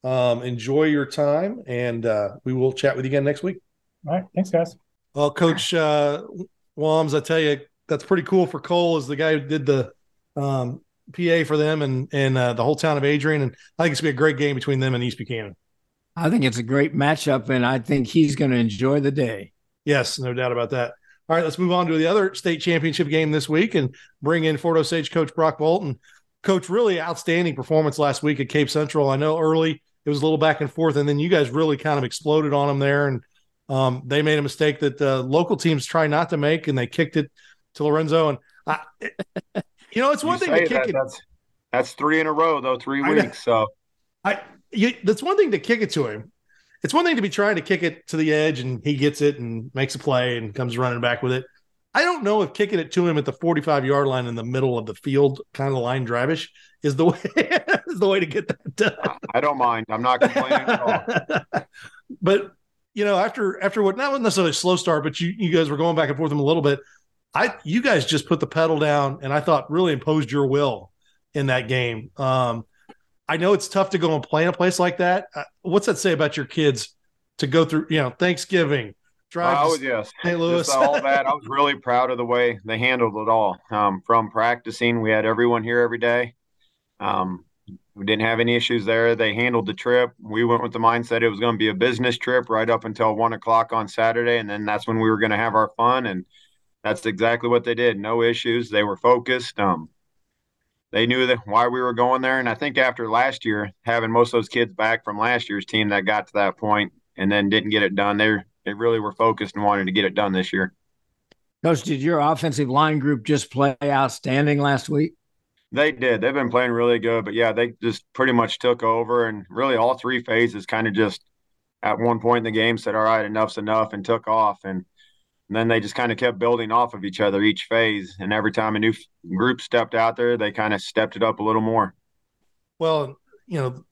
[SPEAKER 1] um, enjoy your time, and uh, we will chat with you again next week.
[SPEAKER 12] All right, thanks, guys.
[SPEAKER 1] Well, Coach uh, Wams, I tell you, that's pretty cool for Cole. Is the guy who did the um, PA for them and and uh, the whole town of Adrian, and I think it's gonna be a great game between them and East Buchanan.
[SPEAKER 2] I think it's a great matchup, and I think he's going to enjoy the day.
[SPEAKER 1] Yes, no doubt about that. All right, let's move on to the other state championship game this week and bring in Fort Osage coach Brock Bolton. Coach, really outstanding performance last week at Cape Central. I know early it was a little back and forth, and then you guys really kind of exploded on them there, and um, they made a mistake that uh, local teams try not to make, and they kicked it to Lorenzo. And I, you know, it's one
[SPEAKER 13] you
[SPEAKER 1] thing to kick
[SPEAKER 13] that,
[SPEAKER 1] it.
[SPEAKER 13] That's, that's three in a row, though, three weeks. So
[SPEAKER 1] I, you, that's one thing to kick it to him. It's one thing to be trying to kick it to the edge and he gets it and makes a play and comes running back with it. I don't know if kicking it to him at the 45 yard line in the middle of the field, kind of line drivish, is the way is the way to get that done.
[SPEAKER 13] I don't mind. I'm not complaining at all.
[SPEAKER 1] but you know, after after what not necessarily a slow start, but you you guys were going back and forth a little bit. I you guys just put the pedal down and I thought really imposed your will in that game. Um, I know it's tough to go and play in a place like that. Uh, what's that say about your kids to go through, you know, Thanksgiving, drive
[SPEAKER 13] oh, yes. St. Louis, Just all that. I was really proud of the way they handled it all. Um, from practicing, we had everyone here every day. Um, we didn't have any issues there. They handled the trip. We went with the mindset it was going to be a business trip right up until one o'clock on Saturday, and then that's when we were going to have our fun. And that's exactly what they did. No issues. They were focused. Um, they knew that why we were going there. And I think after last year, having most of those kids back from last year's team that got to that point and then didn't get it done, they they really were focused and wanted to get it done this year.
[SPEAKER 2] Coach, did your offensive line group just play outstanding last week?
[SPEAKER 13] They did. They've been playing really good, but yeah, they just pretty much took over and really all three phases kind of just at one point in the game said, "All right, enough's enough," and took off. And and then they just kind of kept building off of each other each phase. And every time a new group stepped out there, they kind of stepped it up a little more.
[SPEAKER 1] Well, you know,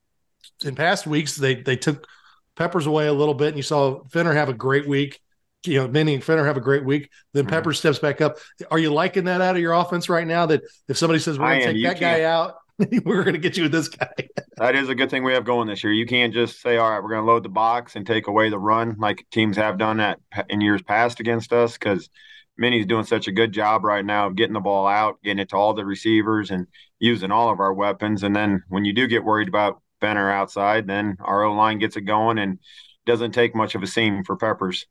[SPEAKER 1] in past weeks they they took Peppers away a little bit, and you saw Fenner have a great week. You know, Benny and Fenner have a great week. Then mm-hmm. Pepper steps back up. Are you liking that out of your offense right now? That if somebody says we're going to take that guy out, we're going to get you with this guy.
[SPEAKER 13] that is a good thing we have going this year. You can't just say, "All right, we're going to load the box and take away the run," like teams have done that in years past against us. Because Minnie's doing such a good job right now of getting the ball out, getting it to all the receivers, and using all of our weapons. And then when you do get worried about Benner outside, then our O line gets it going, and doesn't take much of a seam for Peppers.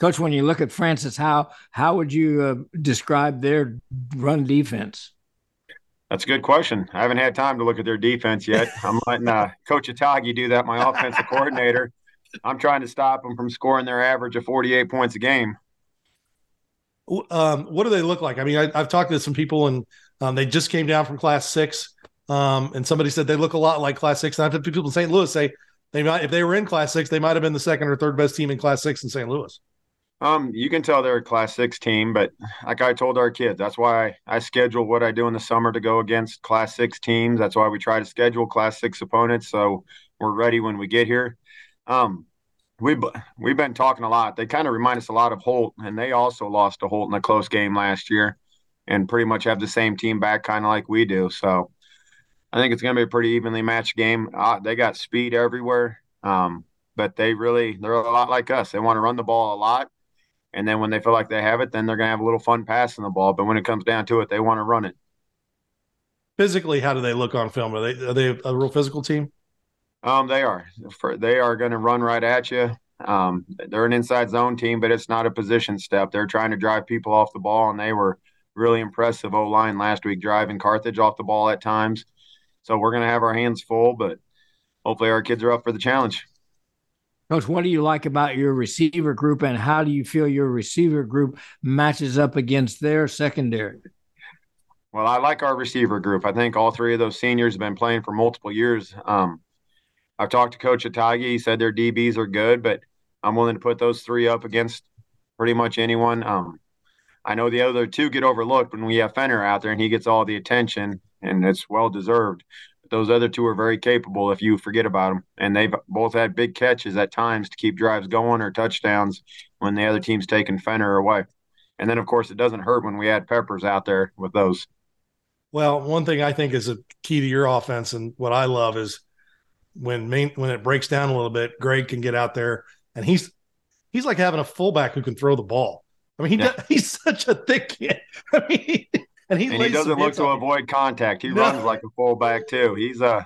[SPEAKER 2] Coach, when you look at Francis, how how would you uh, describe their run defense?
[SPEAKER 13] That's a good question. I haven't had time to look at their defense yet. I'm letting uh, Coach Atagi do that, my offensive coordinator. I'm trying to stop them from scoring their average of 48 points a game.
[SPEAKER 1] Um, what do they look like? I mean, I, have talked to some people, and um, they just came down from Class Six, um, and somebody said they look a lot like Class Six. And I've had people in St. Louis say they might, if they were in Class Six, they might have been the second or third best team in Class Six in St. Louis.
[SPEAKER 13] Um, you can tell they're a class six team, but like I told our kids, that's why I, schedule what I do in the summer to go against class six teams. That's why we try to schedule class six opponents so we're ready when we get here. Um, we we've been talking a lot. They kind of remind us a lot of Holt, and they also lost to Holt in a close game last year, and pretty much have the same team back, kind of like we do. So I think it's going to be a pretty evenly matched game. Uh, they got speed everywhere, um, but they really they're a lot like us. They want to run the ball a lot, and then when they feel like they have it, then they're going to have a little fun passing the ball. But when it comes down to it, they want to run it.
[SPEAKER 1] Physically, how do they look on film? Are they are they a real physical team?
[SPEAKER 13] Um, they are. For, they are going to run right at you. Um, they're an inside zone team, but it's not a position step. They're trying to drive people off the ball, and they were really impressive O line last week, driving Carthage off the ball at times. So we're going to have our hands full, but hopefully our kids are up for the challenge.
[SPEAKER 2] Coach, what do you like about your receiver group, and how do you feel your receiver group matches up against their secondary?
[SPEAKER 13] Well, I like our receiver group. I think all three of those seniors have been playing for multiple years. Um, I've talked to Coach Atagi. He said their DBs are good, but I'm willing to put those three up against pretty much anyone. Um, I know the other two get overlooked when we have Fenner out there and he gets all the attention, and it's well deserved. Those other two are very capable if you forget about them, and they've both had big catches at times to keep drives going or touchdowns when the other team's taking Fenner away. And then, of course, it doesn't hurt when we add Peppers out there with those.
[SPEAKER 1] Well, one thing I think is a key to your offense, and what I love is when main, when it breaks down a little bit, Greg can get out there, and he's he's like having a fullback who can throw the ball. I mean, he yeah. does, he's such a thick kid. I mean, and he,
[SPEAKER 13] and he doesn't look to avoid contact. He no. runs like a fullback too. He's uh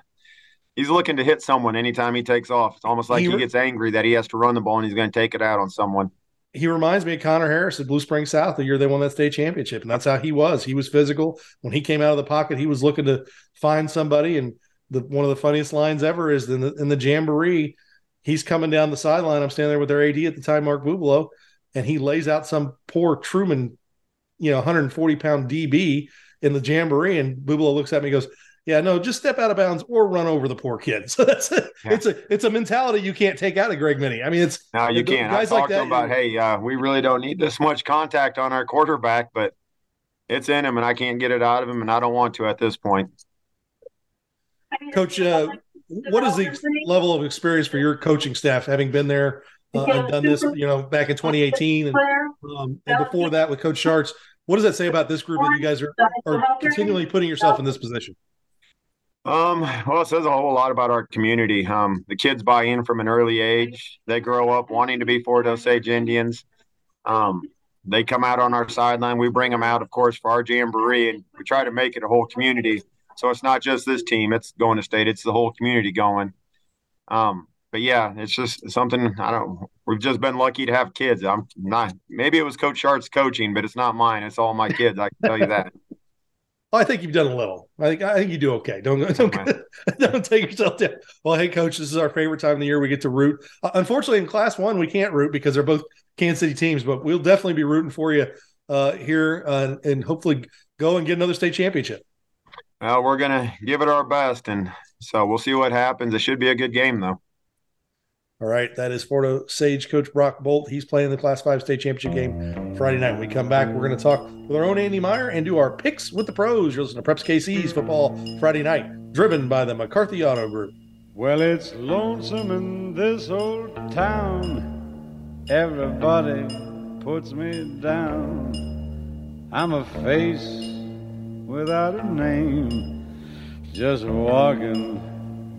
[SPEAKER 13] he's looking to hit someone anytime he takes off. It's almost like he, he gets angry that he has to run the ball and he's going to take it out on someone.
[SPEAKER 1] He reminds me of Connor Harris at Blue Spring South the year they won that state championship, and that's how he was. He was physical when he came out of the pocket. He was looking to find somebody, and the one of the funniest lines ever is in the in the jamboree. He's coming down the sideline. I'm standing there with their AD at the time, Mark Bubalo, and he lays out some poor Truman, you know, 140 pound DB in the jamboree. And Bubalo looks at me and goes, Yeah, no, just step out of bounds or run over the poor kid. So that's a, yeah. it's a it's a mentality you can't take out of Greg Minnie. I mean, it's
[SPEAKER 13] no, you can't. Guys I like that, about, hey, uh, we really don't need this much contact on our quarterback, but it's in him, and I can't get it out of him, and I don't want to at this point.
[SPEAKER 1] Coach, uh, what is the level of experience for your coaching staff, having been there uh, and done this, you know, back in 2018 and, um, and before that with Coach Sharts? What does that say about this group that you guys are, are continually putting yourself in this position?
[SPEAKER 13] Um, well, it says a whole lot about our community. Um, the kids buy in from an early age. They grow up wanting to be Fort Osage Indians. Um, they come out on our sideline. We bring them out, of course, for our jamboree, and we try to make it a whole community. So it's not just this team; it's going to state. It's the whole community going. Um, but yeah, it's just something I don't. We've just been lucky to have kids. I'm not. Maybe it was Coach Shart's coaching, but it's not mine. It's all my kids. I can tell you that.
[SPEAKER 1] I think you've done a little. I think I think you do okay. Don't don't don't take yourself down. Well, hey, coach, this is our favorite time of the year. We get to root. Uh, unfortunately, in Class One, we can't root because they're both Kansas City teams. But we'll definitely be rooting for you uh, here uh, and hopefully go and get another state championship.
[SPEAKER 13] Well, we're gonna give it our best, and so we'll see what happens. It should be a good game, though.
[SPEAKER 1] All right, that is Fort Osage coach Brock Bolt. He's playing the Class Five state championship game Friday night. When we come back, we're going to talk with our own Andy Meyer and do our picks with the pros. You're listening to Preps KC's football Friday night, driven by the McCarthy Auto Group.
[SPEAKER 14] Well, it's lonesome in this old town. Everybody puts me down. I'm a face without a name, just walking in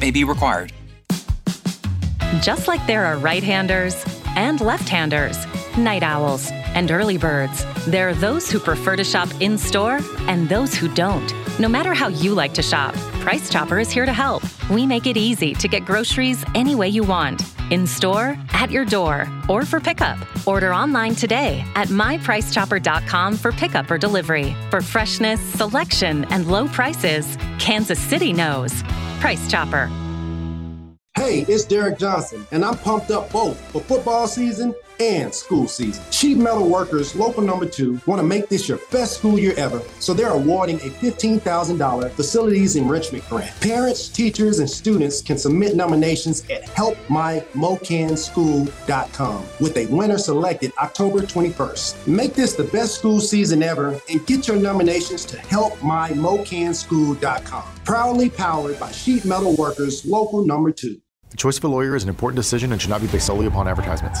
[SPEAKER 11] may be required.
[SPEAKER 3] Just like there are right handers and left handers, night owls and early birds, there are those who prefer to shop in store and those who don't. No matter how you like to shop, Price Chopper is here to help. We make it easy to get groceries any way you want in store, at your door, or for pickup. Order online today at mypricechopper.com for pickup or delivery. For freshness, selection, and low prices, Kansas City knows. Price Chopper.
[SPEAKER 15] Hey, it's Derek Johnson, and I'm pumped up both for football season and school season. Sheet Metal Workers Local Number 2 want to make this your best school year ever, so they're awarding a $15,000 facilities enrichment grant. Parents, teachers, and students can submit nominations at helpmymocanschool.com with a winner selected October 21st. Make this the best school season ever and get your nominations to helpmymocanschool.com. Proudly powered by Sheet Metal Workers Local Number 2.
[SPEAKER 8] The choice of a lawyer is an important decision and should not be based solely upon advertisements.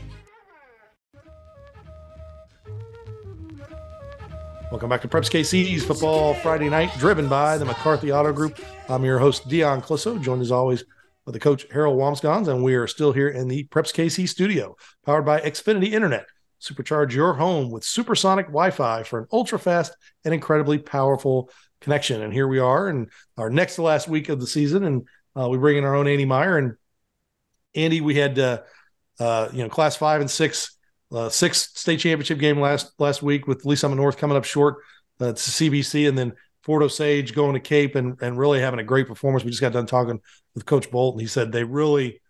[SPEAKER 1] Welcome back to Preps KC's Football Friday Night, driven by the McCarthy Auto Group. I'm your host, Dion Clisso, joined as always by the coach, Harold Wamsgans, and we are still here in the Preps KC studio, powered by Xfinity Internet. Supercharge your home with supersonic Wi Fi for an ultra fast and incredibly powerful connection. And here we are in our next to last week of the season, and uh, we bring in our own Andy Meyer. And Andy, we had, uh, uh, you know, class five and six uh, six state championship game last last week with Lee's Summit North coming up short. Uh, it's CBC, and then Fort Osage going to Cape and and really having a great performance. We just got done talking with Coach Bolt, and He said they really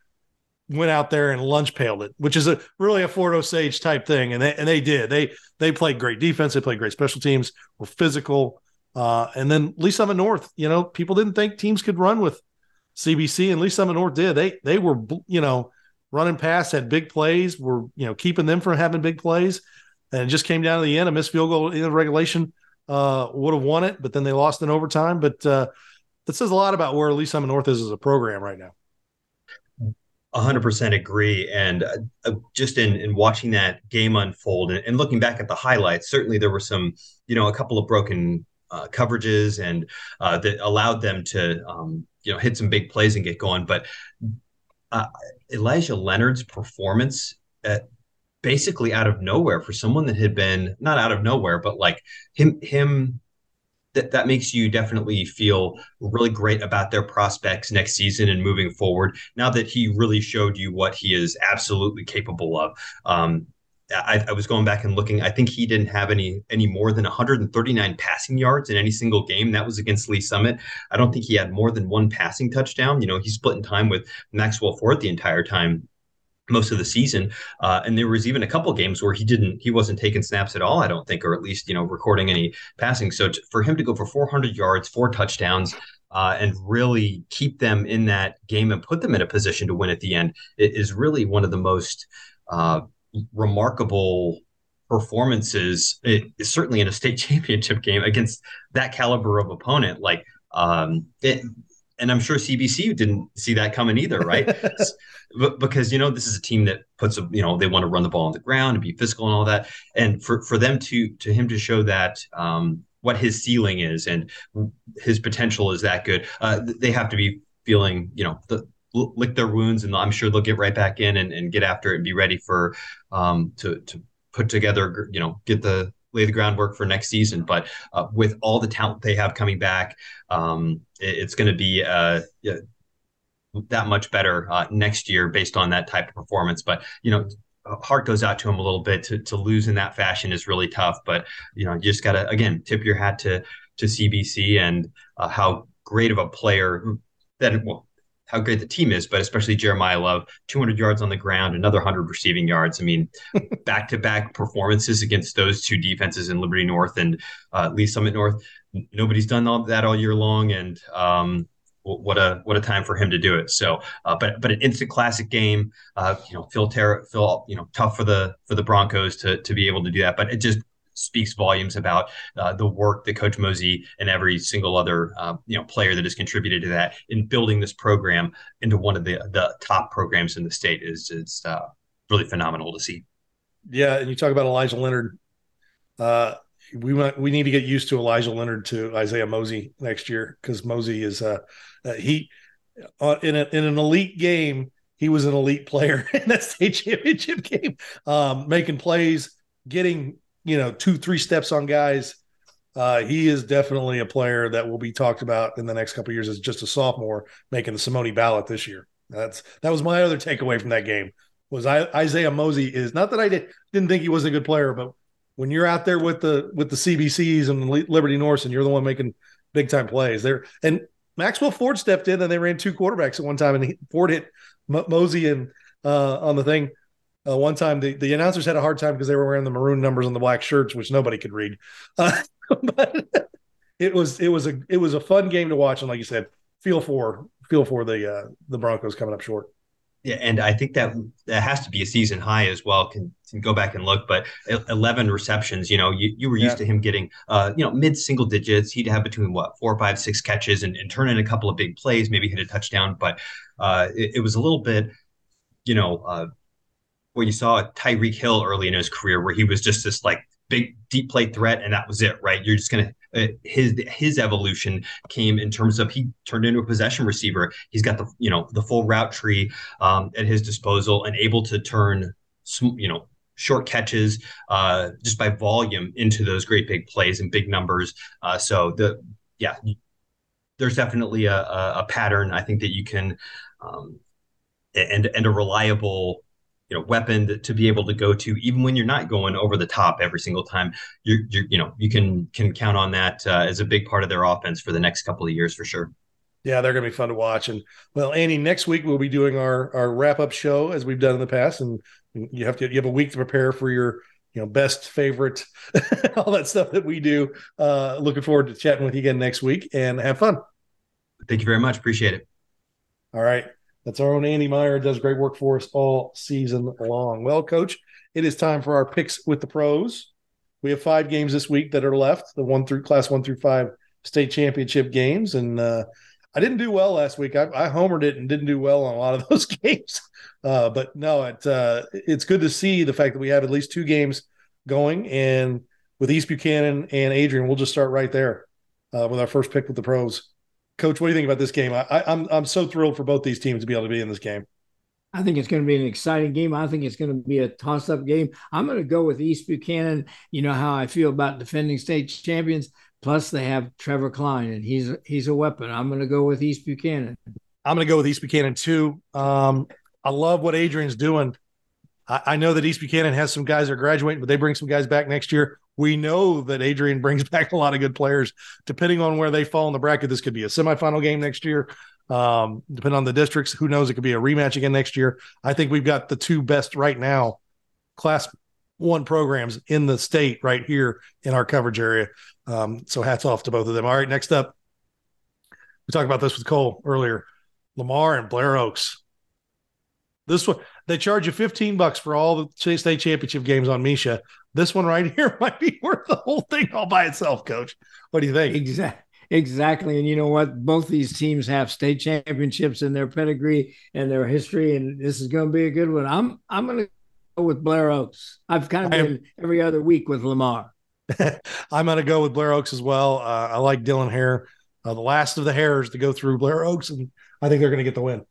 [SPEAKER 1] went out there and lunch pailed it, which is a really a Fort Osage type thing, and they and they did. They they played great defense. They played great special teams. Were physical. Uh, and then Lee's Summit North, you know, people didn't think teams could run with CBC, and Lee Summit North did. They they were, you know, running past, had big plays, were you know keeping them from having big plays, and it just came down to the end. A missed field goal in the regulation uh, would have won it, but then they lost in overtime. But uh, that says a lot about where Lee's Summit North is as a program right now.
[SPEAKER 16] 100% agree. And uh, just in, in watching that game unfold and, and, looking back at the highlights, certainly there were some, you know, a couple of broken uh, coverages and uh, that allowed them to, um, you know, hit some big plays and get going. But uh, Elijah Leonard's performance at basically out of nowhere for someone that had been not out of nowhere, but like him him that that makes you definitely feel really great about their prospects next season and moving forward. Now that he really showed you what he is absolutely capable of. Um, I, I, was going back and looking. I think he didn't have any any more than 139 passing yards in any single game. That was against Lee's Summit. I don't think he had more than one passing touchdown. You know, he's splitting time with Maxwell Ford the entire time most of the season. Uh, and there was even a couple games where he didn't, he wasn't taking snaps at all, I don't think, or at least, you know, recording any passing. So for him to go for 400 yards, four touchdowns, uh, and really keep them in that game and put them in a position to win at the end is really one of the most uh, remarkable performances, it, certainly in a state championship game against that caliber of opponent. Like, um, it, and I'm sure CBC didn't see that coming either, right? but because you know this is a team that puts a, you know they want to run the ball on the ground and be physical and all that, and for for them to to him to show that um, what his ceiling is and his potential is that good, uh, they have to be feeling you know the lick their wounds, and I'm sure they'll get right back in and, and get after it and be ready for um, to to put together, you know, get the lay the groundwork for next season. But uh, with all the talent they have coming back, um, it, it's going to be uh, that much better uh, next year based on that type of performance. But you know, heart goes out to him a little bit. To to lose in that fashion is really tough. But you know, you just got to again tip your hat to to CBC and uh, how great of a player that well, how great the team is, but especially Jeremiah Love, 200 yards on the ground, another 100 receiving yards. I mean, back to back performances against those two defenses in Liberty North and uh, Lee's Summit North. Nobody's done all that all year long, and um, what a what a time for him to do it. So, uh, but but an instant classic game. Uh, you know, Phil Terra, Phil, you know, tough for the for the Broncos to to be able to do that. But it just speaks volumes about uh, the work that Coach Mosey and every single other uh, you know player that has contributed to that in building this program into one of the the top programs in the state is is uh, really phenomenal to see.
[SPEAKER 1] Yeah, and you talk about Elijah Leonard. Uh, we want we need to get used to Elijah Leonard to Isaiah Mosey next year because Mosey is uh, uh he in a, in an elite game he was an elite player in that state championship game, um, making plays, getting you know, two, three steps on guys. Uh, he is definitely a player that will be talked about in the next couple years as just a sophomore making the Simone ballot this year. That's that was my other takeaway from that game was I, Isaiah Mosey is not that I did, didn't think he was a good player, but when you're out there with the with the CBCs and Liberty North and you're the one making big time plays there, and Maxwell Ford stepped in and they ran two quarterbacks at one time and he, Ford hit Mosey and uh, on the thing uh, one time, the, the announcers had a hard time because they were wearing the maroon numbers on the black shirts, which nobody could read. Uh, but it was it was a it was a fun game to watch, and like you said, feel for feel for the uh, the Broncos coming up short.
[SPEAKER 16] Yeah, and I think that that has to be a season high as well. Can, can go back and look, but eleven receptions. You know, you, you were used yeah. to him getting, uh, you know, mid single digits. He'd have between what four, five, six catches and, and turn in a couple of big plays, maybe hit a touchdown. But uh, it, it was a little bit, you know, uh, where you saw Tyreek Hill early in his career, where he was just this like big deep play threat, and that was it, right? You're just gonna uh, his his evolution came in terms of he turned into a possession receiver. He's got the you know the full route tree um, at his disposal and able to turn you know short catches uh, just by volume into those great big plays and big numbers. Uh, so the yeah, there's definitely a, a, a, pattern I think that you can um, and and a reliable you know weapon to, to, be able to go to even when you're not going over the top every single time you're, you're you know you can can count on that uh, as a big part of their offense for the next couple of years for sure.
[SPEAKER 1] Yeah they're going to be fun to watch. And well annie next week we'll be doing our our wrap up show as we've done in the past. And you have to you have a week to prepare for your you know best favorite all that stuff that we do. Uh looking forward to chatting with you again next week and have fun.
[SPEAKER 16] Thank you very much. Appreciate it.
[SPEAKER 1] All right that's our own Andy Meyer does great work for us all season long. Well, coach, it is time for our picks with the pros. We have five games this week that are left, the one through class one through five state championship games. And uh, I didn't do well last week. I, I, homered it and didn't do well on a lot of those games. Uh, but no, it, uh, it's good to see the fact that we have at least two games going. And with East Buchanan and Adrian, we'll just start right there uh, with our first pick with the pros. Coach, what do you think about this game? I, am I'm, I'm so thrilled for both these teams to be able to be in this game.
[SPEAKER 2] I think it's going to be an exciting game. I think it's going to be a toss-up game. I'm going to go with East Buchanan. You know how I feel about defending state champions. Plus, they have Trevor Klein, and he's he's a weapon. I'm going to go with East Buchanan.
[SPEAKER 1] I'm going to go with East Buchanan too. Um, I love what Adrian's doing. I, I know that East Buchanan has some guys that are graduating, but they bring some guys back next year. We know that Adrian brings back a lot of good players. Depending on where they fall in the bracket, this could be a semifinal game next year. Um, depending on the districts, who knows? It could be a rematch again next year. I think we've got the two best right now, class one programs in the state right here in our coverage area. Um, so hats off to both of them. All right, next up, we talked about this with Cole earlier. Lamar and Blair Oaks. This one, they charge you 15 bucks for all the state championship games on Misha. This one right here might be worth the whole thing all by itself, coach. What do you think?
[SPEAKER 2] Exactly. Exactly. And you know what? Both these teams have state championships in their pedigree and their history, and this is going to be a good one. I'm I'm going to go with Blair Oaks. I've kind of been every other week with Lamar.
[SPEAKER 1] I'm going to go with Blair Oaks as well. Uh, I like Dylan Hare, uh, the last of the Hares to go through Blair Oaks, and I think they're going to get the win.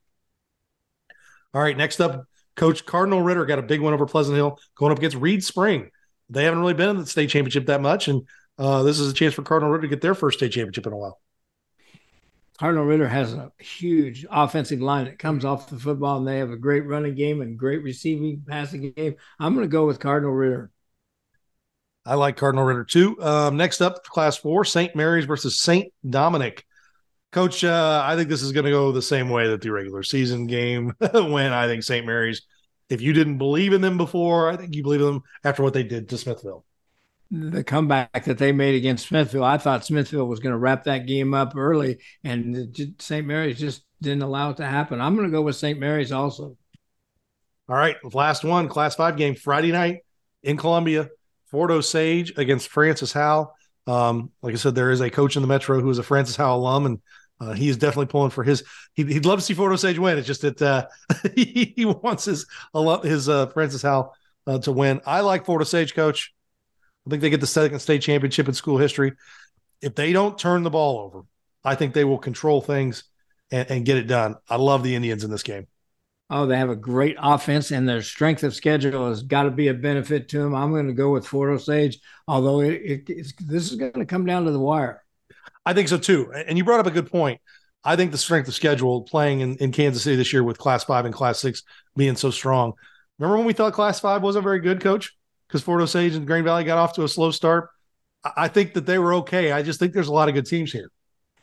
[SPEAKER 1] All right, next up, Coach Cardinal Ritter got a big one over Pleasant Hill going up against Reed Spring. They haven't really been in the state championship that much, and uh, this is a chance for Cardinal Ritter to get their first state championship in a while.
[SPEAKER 2] Cardinal Ritter has a huge offensive line that comes off the football, and they have a great running game and great receiving passing game. I'm going to go with Cardinal Ritter.
[SPEAKER 1] I like Cardinal Ritter too. Um, next up, class four, St. Mary's versus St. Dominic. Coach, uh, I think this is going to go the same way that the regular season game went. I think St. Mary's, if you didn't believe in them before, I think you believe in them after what they did to Smithville
[SPEAKER 2] the comeback that they made against Smithville. I thought Smithville was going to wrap that game up early, and St. Mary's just didn't allow it to happen. I'm going to go with St. Mary's also.
[SPEAKER 1] All right, last one, Class Five game Friday night in Columbia. Fort Osage against Francis Howell. Um, like I said, there is a coach in the Metro who is a Francis Howell alum, and uh, he is definitely pulling for his. He, would love to see Fort Osage win. It's just that uh, he, wants his his uh, Francis Howell uh, to win. I like Fort Osage, coach. I think they get the second state championship in school history. If they don't turn the ball over, I think they will control things and, and get it done. I love the Indians in this game.
[SPEAKER 2] Oh, they have a great offense, and their strength of schedule has got to be a benefit to them. I'm going to go with Fort Osage, although it, it, this is going to come down to the wire.
[SPEAKER 1] I think so too. And you brought up a good point. I think the strength of schedule playing in, in Kansas City this year with Class Five and Class Six being so strong. Remember when we thought Class Five wasn't very good, Coach? because Fort Osage and Green Valley got off to a slow start. I think that they were okay. I just think there's a lot of good teams here.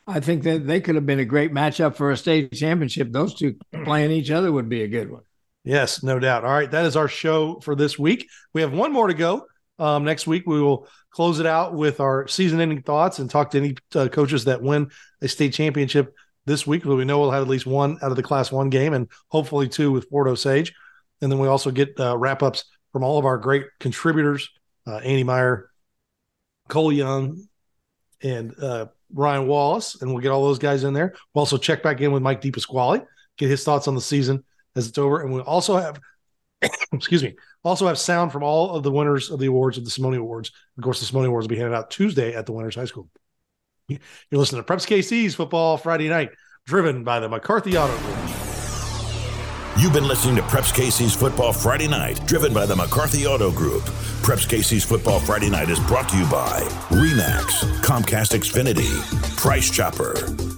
[SPEAKER 2] I think that they could have been a great matchup for a state championship. Those two playing each other would be a good one.
[SPEAKER 1] Yes, no doubt. All right, that is our show for this week. We have one more to go. Um, next week, we will close it out with our season ending thoughts and talk to any uh, coaches that win a state championship this week. We know we'll have at least one out of the Class One game and hopefully two with Fort Osage. And then we also get uh, wrap ups from all of our great contributors uh, Andy Meyer, Cole Young, and uh, Ryan Wallace, and we'll get all those guys in there. We'll also check back in with Mike DePasquale, get his thoughts on the season as it's over, and we'll also have, excuse me, also have sound from all of the winners of the awards of the Simone Awards. Of course, the Simone Awards will be handed out Tuesday at the Winners High School. You're listening to Preps KC's Football Friday Night, driven by the McCarthy Auto Group.
[SPEAKER 17] You've been listening to Preps KC's Football Friday Night, driven by the McCarthy Auto Group. Preps KC's Football Friday Night is brought to you by Remax, Comcast Xfinity, Price Chopper,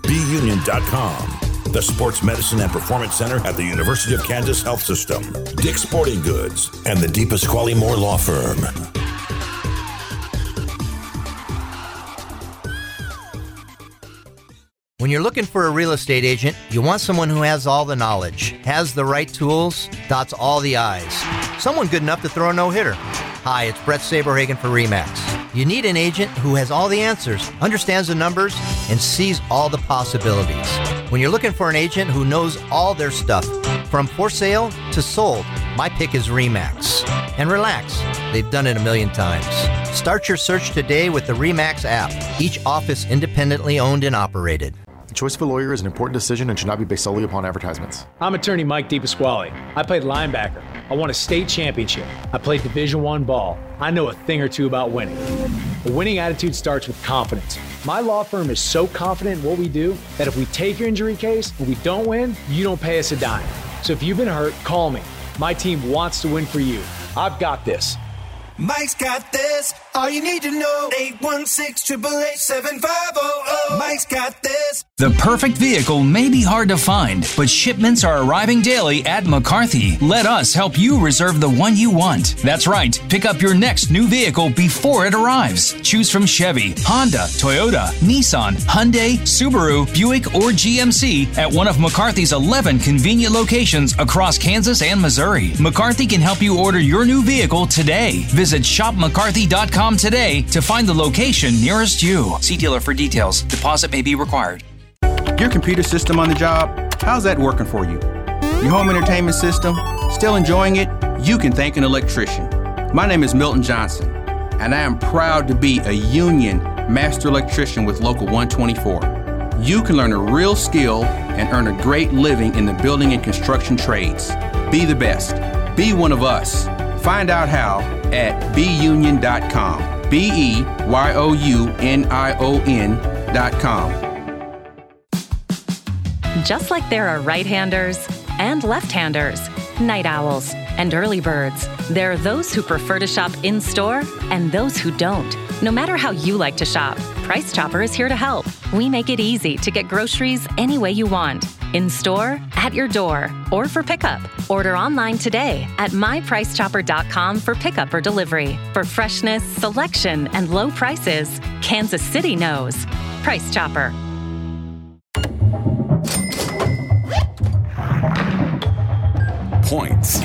[SPEAKER 17] BeUnion.com, the Sports Medicine and Performance Center at the University of Kansas Health System, Dick's Sporting Goods, and the DePasquale Moore Law Firm.
[SPEAKER 6] When you're looking for a real estate agent, you want someone who has all the knowledge, has the right tools, dots all the I's. Someone good enough to throw a no hitter. Hi, it's Bret Saberhagen for REMAX. You need an agent who has all the answers, understands the numbers, and sees all the possibilities. When you're looking for an agent who knows all their stuff, from for sale to sold, my pick is REMAX. And relax, they've done it a million times. Start your search today with the REMAX app, each office independently owned and operated.
[SPEAKER 8] The choice of a lawyer is an important decision and should not be based solely upon advertisements.
[SPEAKER 9] I'm attorney Mike DePasquale. I played linebacker. I won a state championship. I played Division One ball. I know a thing or two about winning. A winning attitude starts with confidence. My law firm is so confident in what we do that if we take your injury case and we don't win, you don't pay us a dime. So if you've been hurt, call me. My team wants to win for you. I've got this.
[SPEAKER 10] Mike's got this. All you need to know. 816 888 Mike's got this.
[SPEAKER 11] The perfect vehicle may be hard to find, but shipments are arriving daily at McCarthy. Let us help you reserve the one you want. That's right. Pick up your next new vehicle before it arrives. Choose from Chevy, Honda, Toyota, Nissan, Hyundai, Subaru, Buick, or GMC at one of McCarthy's 11 convenient locations across Kansas and Missouri. McCarthy can help you order your new vehicle today. Visit shopmccarthy.com today to find the location nearest you. See dealer for details. Deposit may be required.
[SPEAKER 7] Your computer system on the job, how's that working for you? Your home entertainment system, still enjoying it? You can thank an electrician. My name is Milton Johnson, and I am proud to be a union master electrician with Local 124. You can learn a real skill and earn a great living in the building and construction trades. Be the best. Be one of us. Find out how at beunion.com. B E Y O U N I O N.com.
[SPEAKER 3] Just like there are right handers and left handers, night owls and early birds, there are those who prefer to shop in store and those who don't. No matter how you like to shop, Price Chopper is here to help. We make it easy to get groceries any way you want in store, at your door, or for pickup. Order online today at mypricechopper.com for pickup or delivery. For freshness, selection, and low prices, Kansas City knows. Price Chopper.
[SPEAKER 18] Points,